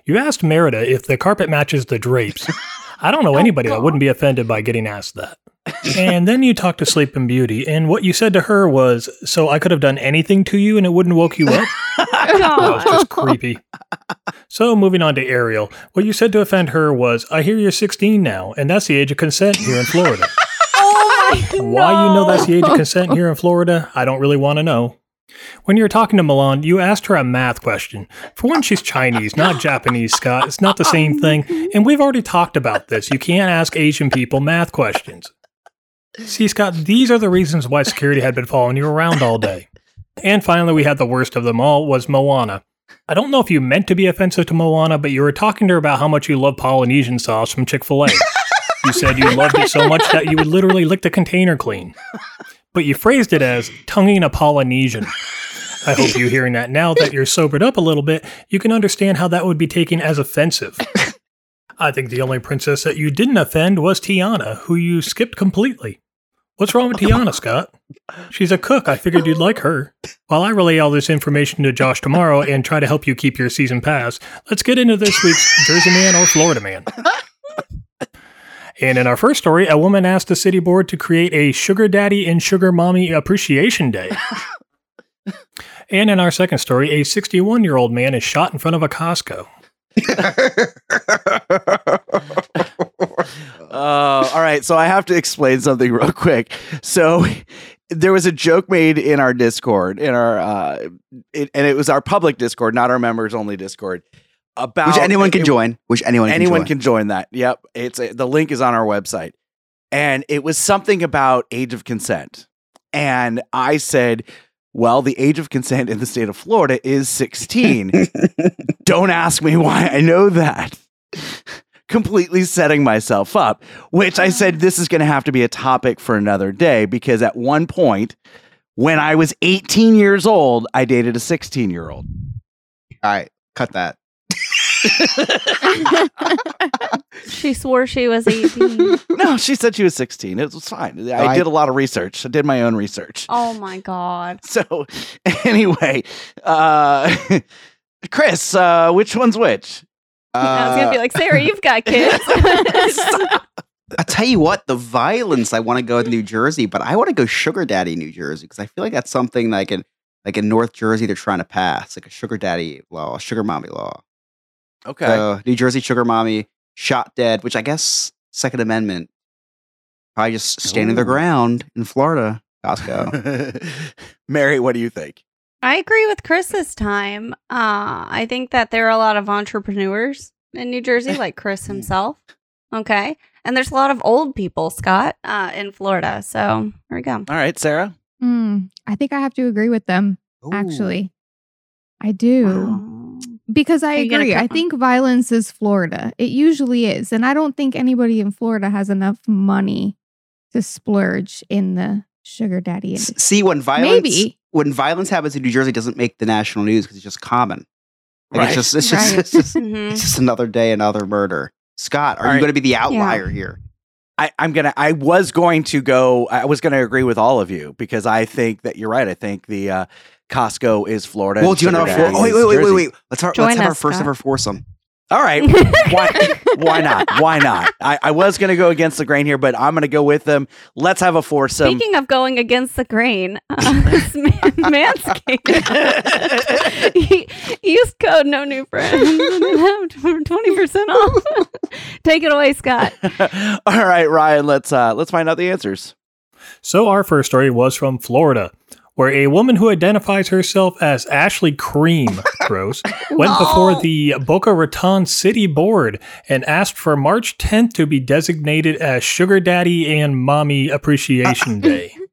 You asked Merida if the carpet matches the drapes. I don't know oh, anybody that wouldn't be offended by getting asked that. And then you talked to Sleeping Beauty, and what you said to her was, "So I could have done anything to you, and it wouldn't woke you up." that was just creepy. So moving on to Ariel, what you said to offend her was, "I hear you're 16 now, and that's the age of consent here in Florida." Oh my Why you know that's the age of consent here in Florida, I don't really want to know. When you were talking to Mulan, you asked her a math question. For one, she's Chinese, not Japanese, Scott. It's not the same thing. And we've already talked about this. You can't ask Asian people math questions. See, Scott, these are the reasons why security had been following you around all day. And finally, we had the worst of them all was Moana. I don't know if you meant to be offensive to Moana, but you were talking to her about how much you love Polynesian sauce from Chick fil A. You said you loved it so much that you would literally lick the container clean. But you phrased it as tonguing a Polynesian. I hope you're hearing that now that you're sobered up a little bit, you can understand how that would be taken as offensive. I think the only princess that you didn't offend was Tiana, who you skipped completely. What's wrong with Tiana, Scott? She's a cook. I figured you'd like her. While I relay all this information to Josh tomorrow and try to help you keep your season pass, let's get into this week's Jersey Man or Florida Man. And in our first story, a woman asked the city board to create a Sugar Daddy and Sugar Mommy Appreciation Day. and in our second story, a 61 year old man is shot in front of a Costco. Uh, all right, so I have to explain something real quick. So, there was a joke made in our Discord, in our uh, it, and it was our public Discord, not our members only Discord. About Which anyone can it- join. Which anyone, anyone can join. can join that. Yep, it's a, the link is on our website, and it was something about age of consent, and I said, "Well, the age of consent in the state of Florida is 16." Don't ask me why I know that. Completely setting myself up, which I said this is going to have to be a topic for another day because at one point, when I was 18 years old, I dated a 16 year old. All right, cut that. She swore she was 18. No, she said she was 16. It was fine. I I- did a lot of research. I did my own research. oh my God. So, anyway, uh, Chris, uh, which one's which? I was going to be uh, like, Sarah, you've got kids. I'll tell you what, the violence, I want to go to New Jersey, but I want to go sugar daddy New Jersey because I feel like that's something like in like in North Jersey they're trying to pass, like a sugar daddy law, a sugar mommy law. Okay. So New Jersey sugar mommy shot dead, which I guess Second Amendment probably just standing their ground in Florida, Costco. Mary, what do you think? I agree with Chris this time. Uh, I think that there are a lot of entrepreneurs in New Jersey, like Chris himself. Okay. And there's a lot of old people, Scott, uh, in Florida. So there we go. All right, Sarah. Mm, I think I have to agree with them. Actually, I do Wow. because I Are you gonna agree. I think violence is Florida. It usually is, and I don't think anybody in Florida has enough money to splurge in the sugar daddy industry. See, when violence Maybe. When violence happens in New Jersey, it doesn't make the national news because it's just common. Like Right. it's just it's just, Right. it's just Mhm. it's just another day, another murder. Scott, are All you right. going to be the outlier here? I, I'm gonna. I was going to go. I was gonna agree with all of you because I think that you're right. I think the uh, Costco is Florida. Well, and do you know? Sugar Our oh, wait, wait, wait, wait, wait. Let's, have- let's have our first Scott. ever foursome. All right. Why, why not? Why not? I, I was going to go against the grain here, but I'm going to go with them. Let's have a foursome. Speaking of going against the grain, uh, this man- Manscaped. Use code no new friends twenty percent off. Take it away, Scott. All right, Ryan. Let's uh let's find out the answers. So, our first story was from Florida, where a woman who identifies herself as Ashley Cream, gross, went before the Boca Raton City Board and asked for March 10th to be designated as Sugar Daddy and Mommy Appreciation uh, Day.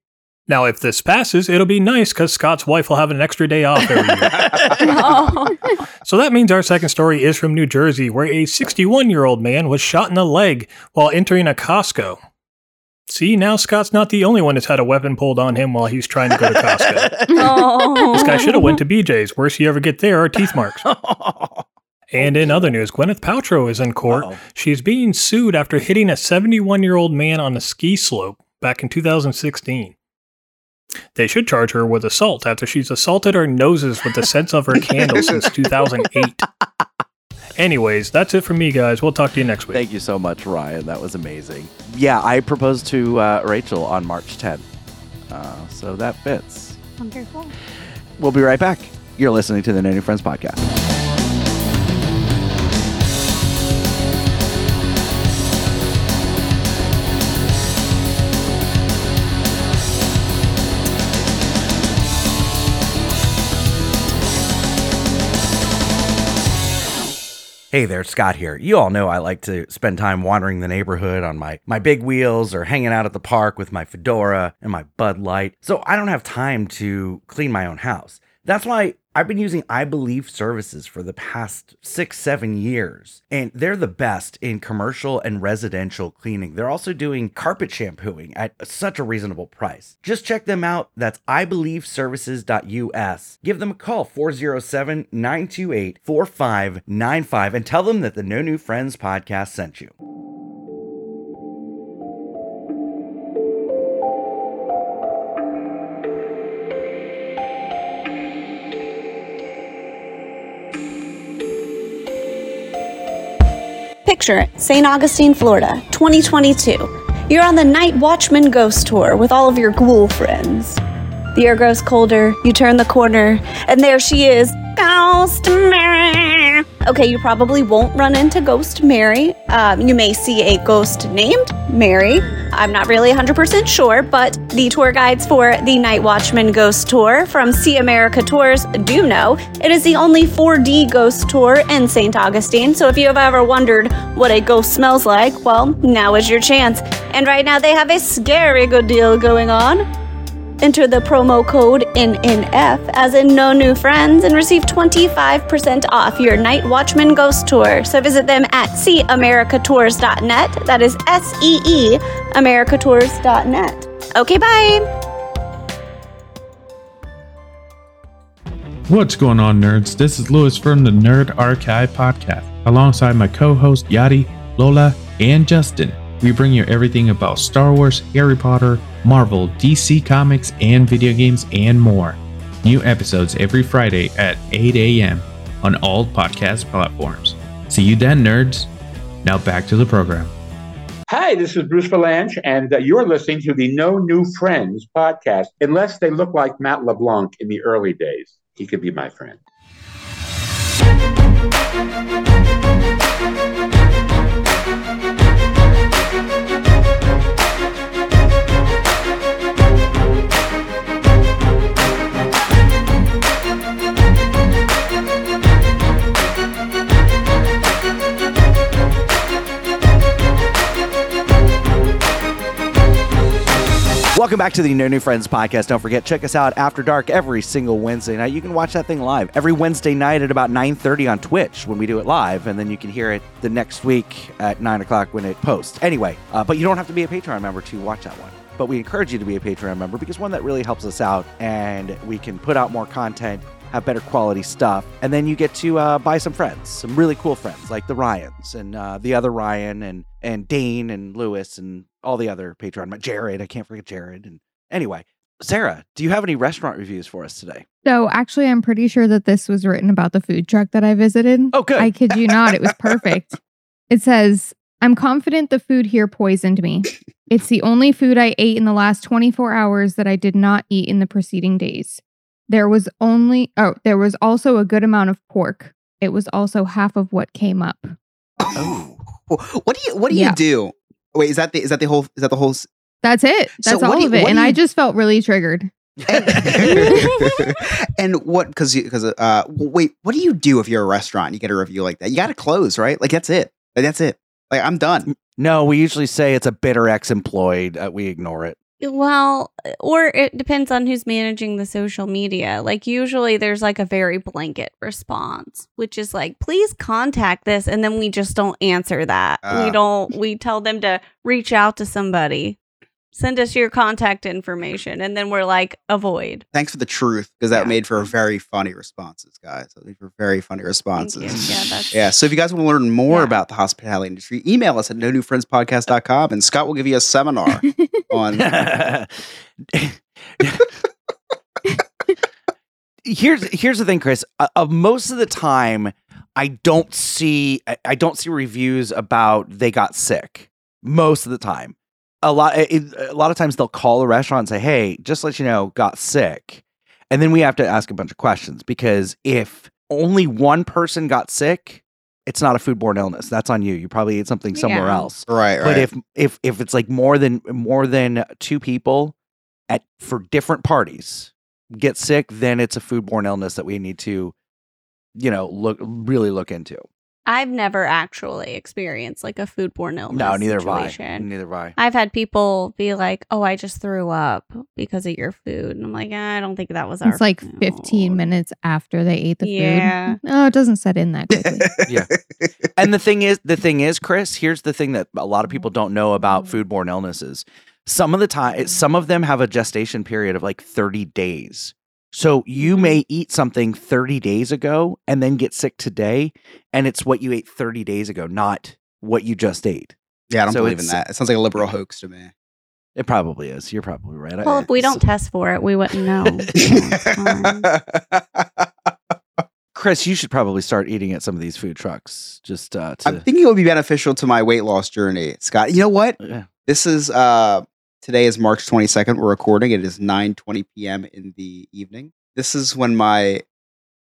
Now, if this passes, it'll be nice because Scott's wife will have an extra day off every year. Oh. So that means our second story is from New Jersey, where a 61 year old man was shot in the leg while entering a Costco. See, now Scott's not the only one that's had a weapon pulled on him while he's trying to go to Costco. Oh. this guy should have went to BJ's. Worst you ever get there are teeth marks. And in other news, Gwyneth Paltrow is in court. Uh-oh. She's being sued after hitting a 71 year old man on a ski slope back in 2016. They should charge her with assault after she's assaulted our noses with the scents of her candle since 2008. Anyways, that's it for me, guys. We'll talk to you next week. Thank you so much, Ryan. That was amazing. Yeah, I proposed to uh, Rachel on March 10th. Uh, so that fits. Wonderful. We'll be right back. You're listening to the No New Friends podcast. Hey there, Scott here. You all know I like to spend time wandering the neighborhood on my, my big wheels or hanging out at the park with my fedora and my Bud Light. So I don't have time to clean my own house. That's why I've been using I Believe services for the past six, seven years. And they're the best in commercial and residential cleaning. They're also doing carpet shampooing at such a reasonable price. Just check them out. That's ibelieveservices.us. Give them a call, 407 928 4595, and tell them that the No New Friends podcast sent you. Picture St. Augustine, Florida, 2022. You're on the Night Watchman Ghost Tour with all of your ghoul friends. The air grows colder, you turn the corner, and there she is, Ghost Mary. Okay, you probably won't run into Ghost Mary. Um, you may see a ghost named Mary, I'm not really 100% sure, but the tour guides for the Night Watchman Ghost Tour from See America Tours do know it is the only 4D ghost tour in St. Augustine. So if you have ever wondered what a ghost smells like, well, now is your chance. And right now they have a scary good deal going on. Enter the promo code NNF as in no new friends and receive 25% off your Night Watchman Ghost Tour. So visit them at seeamericatours.net. That is S E E americatours.net. Okay, bye. What's going on, nerds? This is Lewis from the Nerd Archive podcast. Alongside my co host Yadi, Lola, and Justin, we bring you everything about Star Wars, Harry Potter, Marvel, DC Comics, and video games, and more. New episodes every Friday at 8 a.m. on all podcast platforms. See you then, nerds. Now back to the program. Hi, this is Bruce Vilanch, and uh, you're listening to the No New Friends podcast. Unless they look like Matt LeBlanc in the early days, he could be my friend. Welcome back to the No New Friends podcast. Don't forget, check us out after dark every single Wednesday night. You can watch that thing live every Wednesday night at about 9.30 on Twitch when we do it live, and then you can hear it the next week at 9 o'clock when it posts. Anyway, uh, but you don't have to be a Patreon member to watch that one. But we encourage you to be a Patreon member because one, that really helps us out, and we can put out more content, have better quality stuff, and then you get to uh, buy some friends, some really cool friends like the Ryans and uh, the other Ryan and and Dane and Lewis and all the other Patreon, Jared. I can't forget Jared. And anyway, Sarah, do you have any restaurant reviews for us today? So actually, I'm pretty sure that this was written about the food truck that I visited. Oh, good. I kid you not. It was perfect. it says, I'm confident the food here poisoned me. It's the only food I ate in the last 24 hours that I did not eat in the preceding days. There was only, oh, there was also a good amount of pork. It was also half of what came up. Oh. What do you what do Yeah. you do? Wait, is that the is that the whole is that the whole That's it. That's what all you- of it. And do I just felt really triggered. and what because because uh wait what do you do if you're a restaurant and you get a review like that you gotta close right like that's it like that's it like i'm done No, we usually say it's a bitter ex-employed. Uh, we ignore it. Well, or it depends on who's managing the social media. Like usually there's like a very blanket response, which is like, please contact this and then we just don't answer that. Ah. we don't we tell them to reach out to somebody. Send us your contact information and then we're like avoid. thanks for the truth because that made for very funny responses guys that made for very funny responses Yeah, that's yeah so if you guys want to learn more about the hospitality industry email us at no new friends podcast.com and scott will give you a seminar on here's here's the thing, Chris. Uh, most of the time, I don't see I, I don't see reviews about they got sick. Most of the time, a lot it, a lot of times they'll call a restaurant and say, "Hey, just let you know, got sick," and then we have to ask a bunch of questions because if only one person got sick. It's not a foodborne illness. That's on you. You probably ate something somewhere Yeah. else. Right, right. But if if if it's like more than more than two people at for different parties get sick, then it's a foodborne illness that we need to, you know, look really look into. I've never actually experienced like a foodborne illness. no, neither have I. Neither have I. I've had people be like, "Oh, I just threw up because of your food," and I'm like, "I don't think that was our." It's like 15 minutes after they ate the Yeah. food. No, it doesn't set in that quickly. yeah. And the thing is, the thing is, Chris, here's the thing that a lot of people don't know about mm. foodborne illnesses. Some of the time, some of them have a gestation period of like 30 days. So you may eat something 30 days ago and then get sick today, and it's what you ate 30 days ago, not what you just ate. yeah i don't So believe in that it sounds like a liberal hoax to me It probably is. You're probably right. I- Well, if we don't test for it, we wouldn't know. Chris, you should probably start eating at some of these food trucks. Just uh, to I'm thinking it would be beneficial to my weight loss journey, Scott. You know what? Yeah. This is uh today is March 22nd. We're recording. It is 9:20 p.m. in the evening. This is when my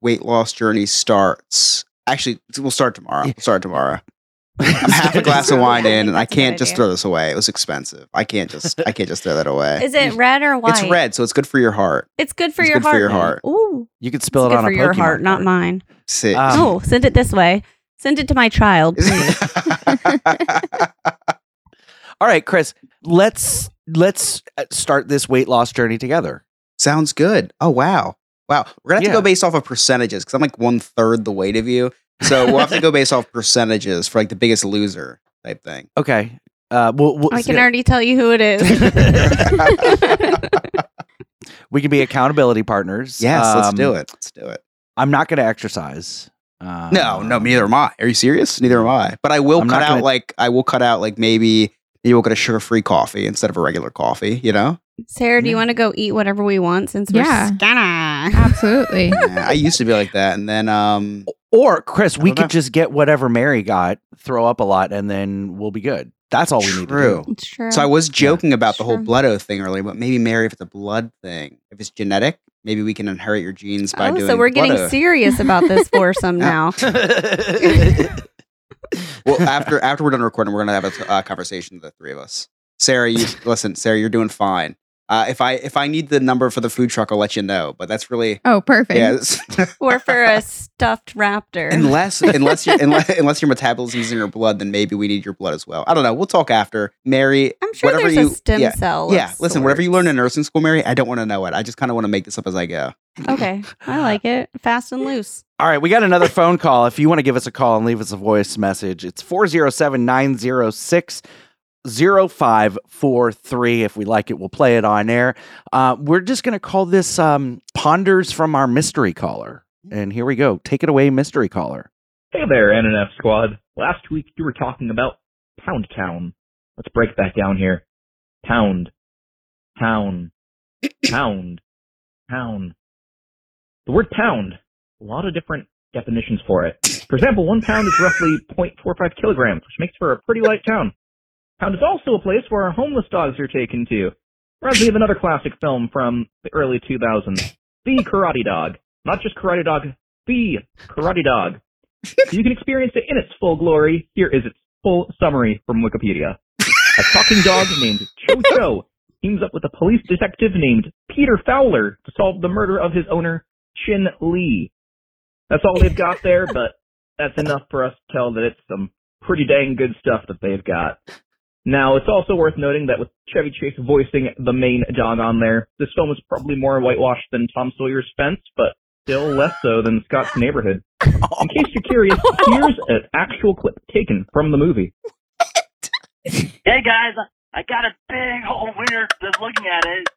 weight loss journey starts. Actually, we'll start tomorrow. We'll start tomorrow. I'm half a glass of wine in, and I That's a good can't just idea. throw this away. It was expensive. I can't just I can't just throw that away. Is it red or white? It's red, so it's good for your heart. It's good for It's your good for heart. your heart. Ooh, You could spill it's it good on for a your Pokemon heart, not mine. Sit. Um, oh, send it this way. Send it to my child. please. All right, Chris, let's let's uh, start this weight loss journey together. Sounds good. Oh wow, wow. We're gonna have to Yeah. go based off of percentages because I'm like one third the weight of you. So we'll have to go based off percentages for like the biggest loser type thing. Okay. Uh, we'll, we'll, I can already tell you who it is. we can be accountability partners. Yes, let's do Um, it. Let's do it. I'm not going to exercise. Uh, No, no, neither am I. Are you serious? Neither am I. But I will I'm cut out gonna- like I will cut out like maybe maybe we'll get a sugar free coffee instead of a regular coffee. You know? Sarah, do you want to go eat whatever we want since Yeah. we're scanner? Absolutely. Yeah, I used to be like that, and then um, Or Chris, we don't could know. just get whatever Mary got, throw up a lot, and then we'll be good. That's all we need to True. do. It's true. So I was joking about the whole blood oath thing earlier, but maybe Mary, if it's a blood thing, if it's genetic, maybe we can inherit your genes by oh, doing. so we're getting oath. serious about this foursome now. Well, after after we're done recording, we're gonna have a uh, conversation, with the three of us. Sarah, you listen. Sarah, you're doing fine. Uh, if I if I need the number for the food truck, I'll let you know. But that's really Oh, perfect. yeah. it's- or for a stuffed raptor. unless unless you unless, unless your metabolism is in your blood, then maybe we need your blood as well. I don't know. We'll talk after. Mary, I'm sure whatever there's you a stem yeah, cell. Yeah, listen. Whatever you sorts. learn in nursing school, Mary, I don't want to know it. I just kind of want to make this up as I go. Okay, I like it. Fast and loose. All right, we got another phone call. If you want to give us a call and leave us a voice message, it's 407 906 0543. If we like it, we'll play it on air. Uh, we're just going to call this um, Ponders from our mystery caller. And here we go. Take it away, mystery caller. Hey there, NNF squad. Last week you were talking about Pound Town. Let's break that down here. Pound. Town. Pound. Town. The word pound, a lot of different definitions for it. For example, one pound is roughly 0.45 kilograms, which makes for a pretty light town. Pound is also a place where our homeless dogs are taken to. Reminds me of another classic film from the early 2000s, The Karate Dog. Not just Karate Dog, The Karate Dog. You can experience it in its full glory. Here is its full summary from Wikipedia. A talking dog named Cho Cho teams up with a police detective named Peter Fowler to solve the murder of his owner, Chin Lee. That's all they've got there, but that's enough for us to tell that it's some pretty dang good stuff that they've got. Now, it's also worth noting that with Chevy Chase voicing the main dog on there, this film is probably more whitewashed than Tom Sawyer's Fence, but still less so than Scott's Neighborhood. In case you're curious, here's an actual clip taken from the movie. Hey guys, I got a big old winner just looking at it.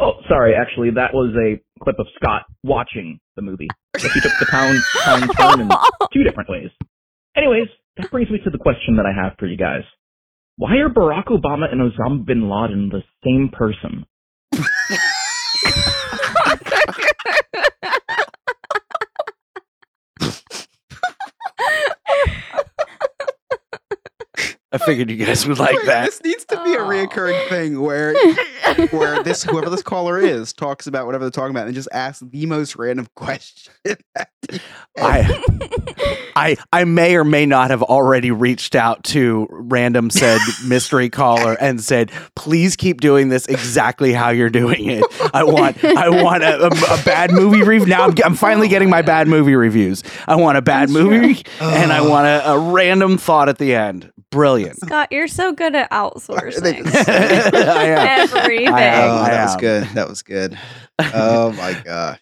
Oh, sorry, actually, that was a clip of Scott watching the movie. But he took the pound, pound turn in two different ways. Anyways, that brings me to the question that I have for you guys. Why are Barack Obama and Osama bin Laden the same person? I figured you guys would like that. This needs to be a reoccurring thing where where this whoever this caller is talks about whatever they're talking about and just asks the most random question. I, I, I may or may not have already reached out to random said mystery caller and said, please keep doing this exactly how you're doing it. I want, I want a, a, a bad movie review. Now I'm, I'm finally getting my bad movie reviews. I want a bad movie and I want a, a random thought at the end. Brilliant. Scott, you're so good at outsourcing I am. everything. I am. Oh, I that was good. That was good. Oh my god.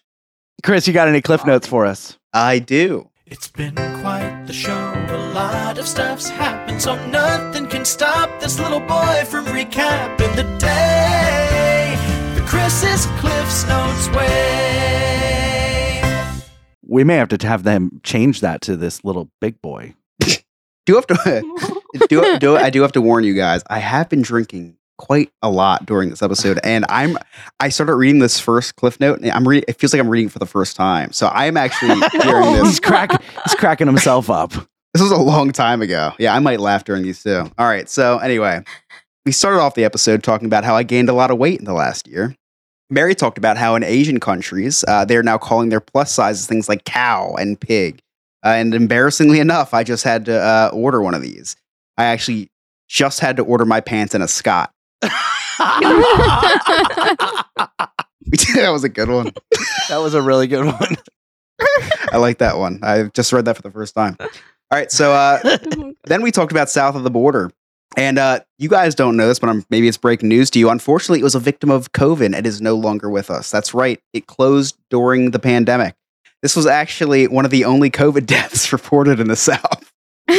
Chris, you got any cliff notes for us? I do. It's been quite the show. A lot of stuff's happened, so nothing can stop this little boy from recapping the day. The Chris's Cliff's Notes way. We may have to have them change that to this little big boy. Do you have to do do I do have to warn you guys. I have been drinking quite a lot during this episode, and I'm I started reading this first cliff note, and I'm reading. It feels like I'm reading it for the first time. So I'm actually hearing this. He's crack. He's cracking himself up. This was a long time ago. Yeah, I might laugh during these too. All right. So anyway, we started off the episode talking about how I gained a lot of weight in the last year. Mary talked about how in Asian countries uh, they're now calling their plus sizes things like cow and pig. Uh, and embarrassingly enough, I just had to uh, order one of these. I actually just had to order my pants in a Scott. that was a good one. that was a really good one. I like that one. I just read that for the first time. All right, so uh, then we talked about south of the border, and uh, you guys don't know this, but I'm, maybe it's breaking news to you. Unfortunately, it was a victim of COVID and is no longer with us. That's right, it closed during the pandemic. This was actually one of the only COVID deaths reported in the South.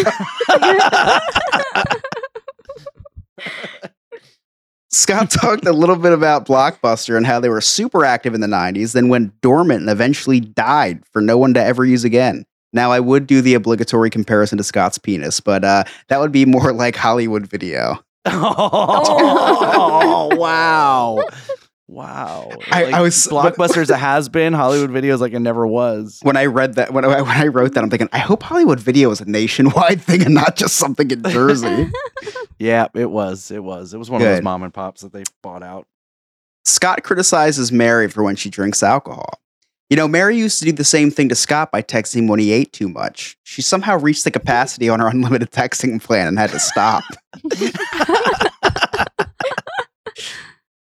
Scott talked a little bit about Blockbuster and how they were super active in the 90s, then went dormant and eventually died for no one to ever use again. Now, I would do the obligatory comparison to Scott's penis, but uh, that would be more like Hollywood video. Oh, wow. Wow. I- Like, I was- Blockbuster's a has been, Hollywood videos like it never was. When I read that, when I, when I wrote that, I'm thinking, I hope Hollywood video is a nationwide thing and not just something in Jersey. Yeah, it was. It was. It was one of those mom and pops that they bought out. Scott criticizes Mary for when she drinks alcohol. You know, Mary used to do the same thing to Scott by texting him when he ate too much. She somehow reached the capacity on her unlimited texting plan and had to stop.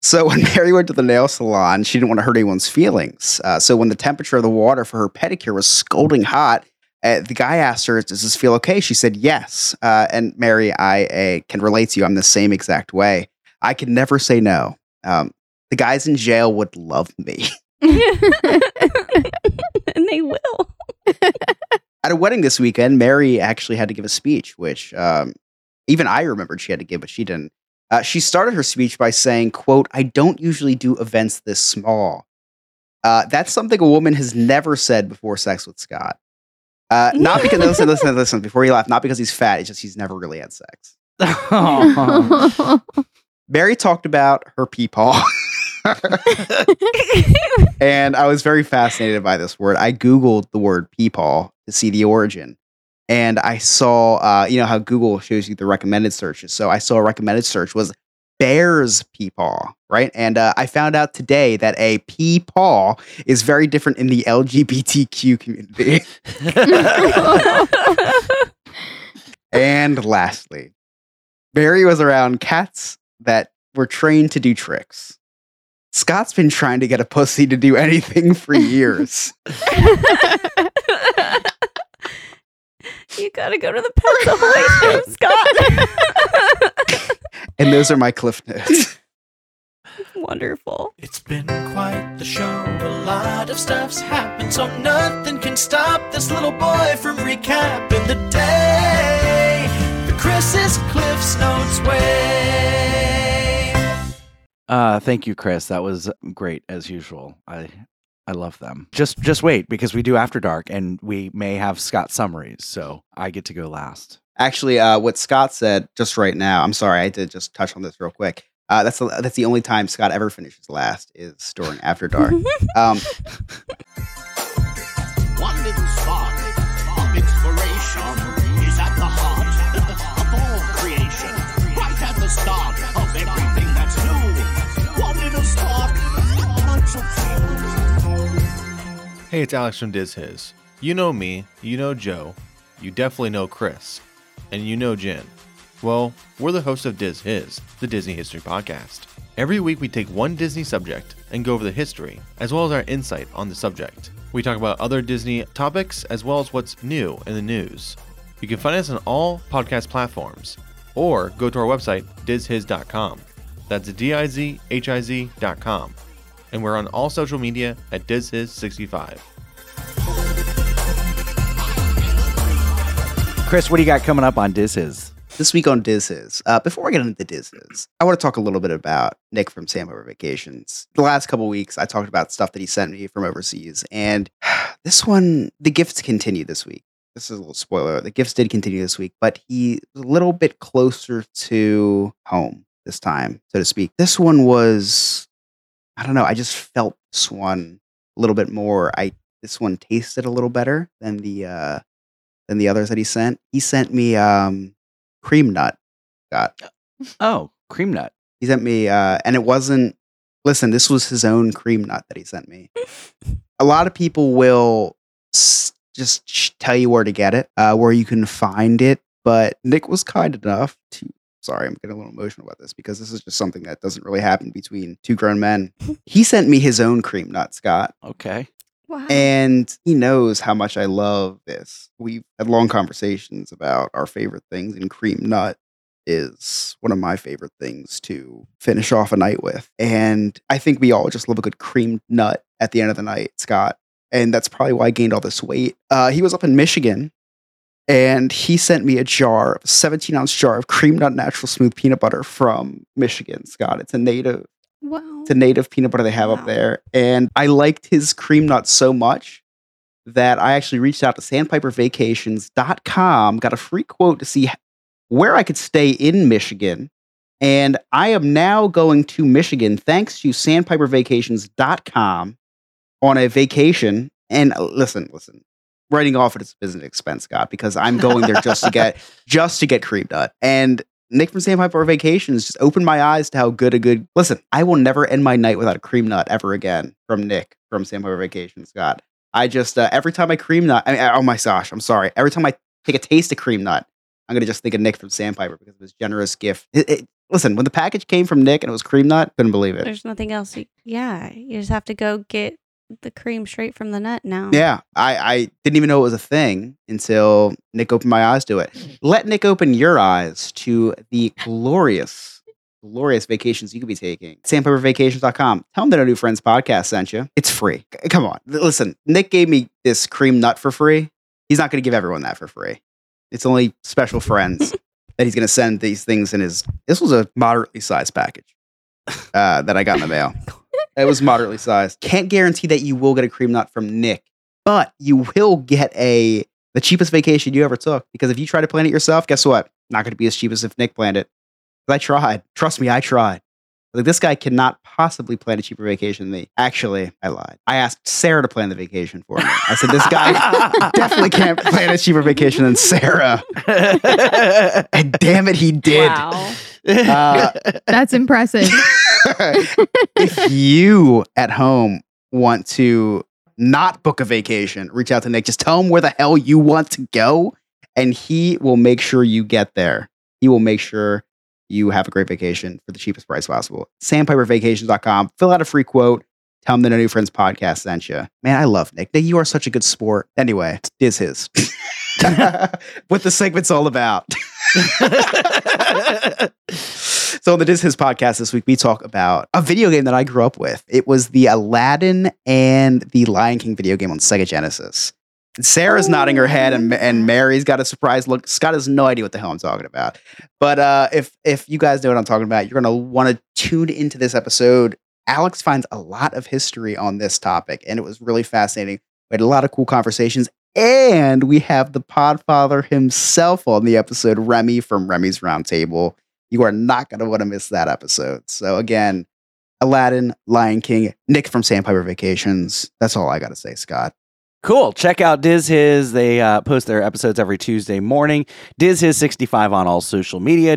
So when Mary went to the nail salon, she didn't want to hurt anyone's feelings. Uh, so when the temperature of the water for her pedicure was scalding hot, uh, the guy asked her, "Does this feel okay?" She said, "Yes." Uh, and Mary, I uh, can relate to you. I'm the same exact way. I can never say no. Um, the guys in jail would love me. and they will. At a wedding this weekend, Mary actually had to give a speech, which um, even I remembered she had to give, but she didn't. Uh, she started her speech by saying, "quote I don't usually do events this small." Uh, that's something a woman has never said before sex with Scott. Uh, not because listen, listen, listen. Before you laugh, not because he's fat. It's just he's never really had sex. Mary talked about her peepaw. and I was very fascinated by this word. I Googled the word peepaw to see the origin. And I saw, uh, you know, how Google shows you the recommended searches. So I saw a recommended search was bear's peepaw, right? And uh, I found out today that a peepaw is very different in the LGBTQ community. and lastly, Barry was around cats that were trained to do tricks. Scott's been trying to get a pussy to do anything for years. you gotta go to the Pets Ahoy show, Scott. and those are my cliff notes. Wonderful. It's been quite the show. A lot of stuff's happened, so nothing can stop this little boy from recapping the day. The Chris's Cliff's Notes way. Uh, thank you, Chris. That was great as usual. I I love them. Just just wait because we do after dark and we may have Scott summaries, so I get to go last. Actually, uh, what Scott said just right now, I'm sorry, I did just touch on this real quick. Uh, that's the, that's the only time Scott ever finishes last is during After Dark. um, One little spark of inspiration is at the heart of all creation. Right at the start of everything Hey, it's Alex from Diz His. You know me, you know Joe, you definitely know Chris, and you know Jen. Well, we're the hosts of Diz His, the Disney History Podcast. Every week we take one Disney subject and go over the history, as well as our insight on the subject. We talk about other Disney topics, as well as what's new in the news. You can find us on all podcast platforms, or go to our website, dizhiz.com. That's D-I-Z-H-I-Z.com. And we're on all social media at dizhiz65. Chris, what do you got coming up on Diz's? this week on Diz His. Uh, before I get into Diz His, I want to talk a little bit about Nick from Sandpiper Vacations. The last couple weeks, I talked about stuff that he sent me from overseas, and this one, the gifts continue this week. This is a little spoiler. The gifts did continue this week, but he was a little bit closer to home this time, so to speak. This one was, I don't know. I just felt this one a little bit more. I this one tasted a little better than the uh than the others that he sent. He sent me um cream nut. Got oh cream nut. He sent me, uh, and it wasn't. Listen, this was his own cream nut that he sent me. a lot of people will s- just sh- tell you where to get it, uh, where you can find it. But Nick was kind enough to. Sorry, I'm getting a little emotional about this because this is just something that doesn't really happen between two grown men. he sent me his own cream nut, Scott. Okay. Wow. And he knows how much I love this. We've had long conversations about our favorite things, and cream nut is one of my favorite things to finish off a night with. And I think we all just love a good cream nut at the end of the night, Scott. And that's probably why I gained all this weight. Uh, he was up in Michigan and he sent me a jar, a 17 ounce jar of cream nut natural smooth peanut butter from Michigan, Scott. It's a native Wow. it's a native peanut butter they have up there. And I liked his cream nut so much that I actually reached out to sandpipervacations.com, got a free quote to see where I could stay in Michigan. And I am now going to Michigan thanks to sandpipervacations.com on a vacation. And uh, listen, listen, writing off at it is an expense, Scott, because I'm going there just to get just to get cream nut. And Nick from Sandpiper Vacations just opened my eyes to how good a good. Listen, I will never end my night without a cream nut ever again. From Nick from Sandpiper Vacations, Scott. I just uh, every time I cream nut. I mean, oh my gosh, I'm sorry. Every time I take a taste of cream nut, I'm gonna just think of Nick from Sandpiper because of his generous gift. It- it- listen, when the package came from Nick and it was cream nut, couldn't believe it. There's nothing else. You, yeah, you just have to go get the cream straight from the nut now. Yeah, I, I didn't even know it was a thing until Nick opened my eyes to it. Let Nick open your eyes to the glorious, glorious vacations you could be taking. Sandpipervacations.com. Tell them that our new friends podcast sent you. It's free. Come on. Listen, Nick gave me this cream nut for free. He's not going to give everyone that for free. It's only special friends that he's going to send these things in his. This was a moderately sized package uh, that I got in the mail. It was moderately sized. Can't guarantee that you will get a cream nut from Nick, but you will get a the cheapest vacation you ever took. Because if you try to plan it yourself, guess what? Not going to be as cheap as if Nick planned it. But I tried. Trust me, I tried. Like this guy cannot possibly plan a cheaper vacation than me. Actually, I lied. I asked Sarah to plan the vacation for me. I said this guy definitely can't plan a cheaper vacation than Sarah. and damn it, he did. Wow. Uh, That's impressive. If you at home want to not book a vacation, reach out to Nick. Just tell him where the hell you want to go, and he will make sure you get there. He will make sure you have a great vacation for the cheapest price possible. Sandpipervacations.com. Fill out a free quote. Tell him that a new friends podcast sent you. Man, I love Nick. Nick, you are such a good sport. Anyway, is his. what the segment's all about. so on the Diz His podcast this week, we talk about a video game that I grew up with. It was the Aladdin and the Lion King video game on Sega Genesis. And Sarah's nodding her head, and, and Mary's got a surprise look. Scott has no idea what the hell I'm talking about. But uh, if if you guys know what I'm talking about, you're gonna want to tune into this episode. Alex finds a lot of history on this topic, and it was really fascinating. We had a lot of cool conversations, and we have the Podfather himself on the episode, Remy from Remy's Roundtable. You are not going to want to miss that episode. So, again, Aladdin, Lion King, Nick from Sandpiper Vacations. That's all I got to say, Scott. Cool. Check out Diz His. They uh, post their episodes every Tuesday morning. Diz His 65 on all social media,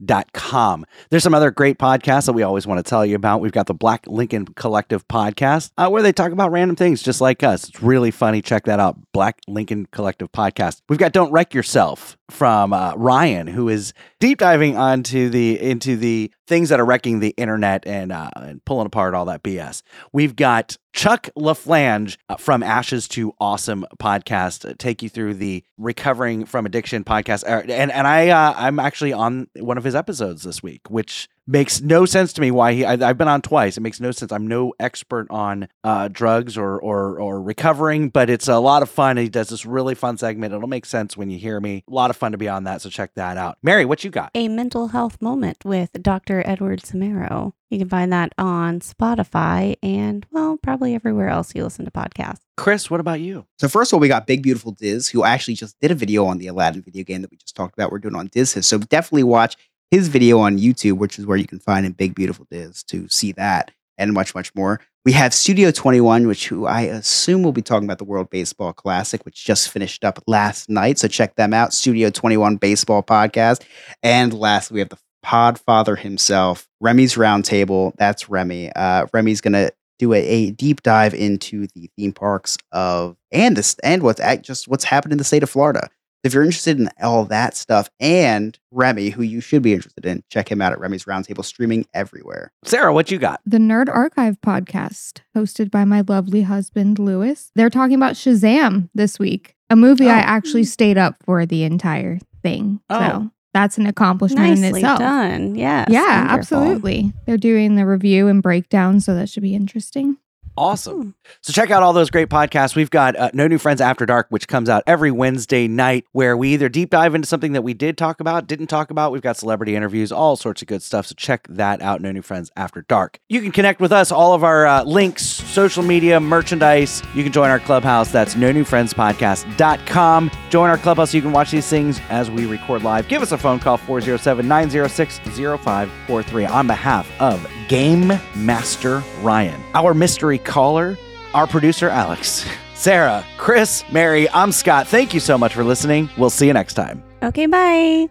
dizhiz.com. There's some other great podcasts that we always want to tell you about. We've got the Black Lincoln Collective podcast uh, where they talk about random things just like us. It's really funny. Check that out. Black Lincoln Collective podcast. We've got Don't Wreck Yourself from uh, Ryan, who is deep diving onto the into the things that are wrecking the internet and uh, and pulling apart all that BS. We've got Chuck LaFlange uh, from Ashes to Awesome podcast uh, take you through the recovering from addiction podcast, Uh, and and I uh, I'm actually on one of his episodes this week, which makes no sense to me why he I, I've been on twice. It makes no sense. I'm no expert on uh, drugs or or or recovering, but it's a lot of fun. He does this really fun segment. It'll make sense when you hear me. A lot of fun to be on that. So check that out. Mary, what you got? A mental health moment with Dr. Edward Samaro. You can find that on Spotify and, well, probably everywhere else you listen to podcasts. Chris, what about you? So first of all, we got Big Beautiful Diz, who actually just did a video on the Aladdin video game that we just talked about. We're doing on Diz So definitely watch his video on YouTube, which is where you can find in Big Beautiful Diz to see that and much, much more. We have Studio 21, which who I assume will be talking about the World Baseball Classic, which just finished up last night. So check them out. Studio 21 Baseball Podcast. And lastly, we have the Podfather himself, Remy's Roundtable. That's Remy. Uh, Remy's gonna do a, a deep dive into the theme parks of and this and what's act, just what's happened in the state of Florida. If you're interested in all that stuff and Remy, who you should be interested in, check him out at Remy's Roundtable, streaming everywhere. Sarah, what you got? The Nerd Archive podcast, hosted by my lovely husband, Lewis. They're talking about Shazam this week, a movie I oh. actually stayed up for the entire thing. Oh. So that's an accomplishment in Nicely itself. done. Yes, Yeah, wonderful. absolutely. They're doing the review and breakdown, so that should be interesting. Awesome. So check out all those great podcasts. We've got uh, No New Friends After Dark, which comes out every Wednesday night, where we either deep dive into something that we did talk about, didn't talk about. We've got celebrity interviews, all sorts of good stuff. So check that out. No New Friends After Dark. You can connect with us. All of our uh, links, social media, merchandise. You can join our clubhouse. That's No New Friends Podcast.com. Join our clubhouse so you can watch these things as we record live. Give us a phone call 407 906 0543 on behalf of Game Master Ryan, our mystery caller, our producer Alex, Sarah, Chris, Mary, I'm Scott. Thank you so much for listening. We'll see you next time. Okay, bye.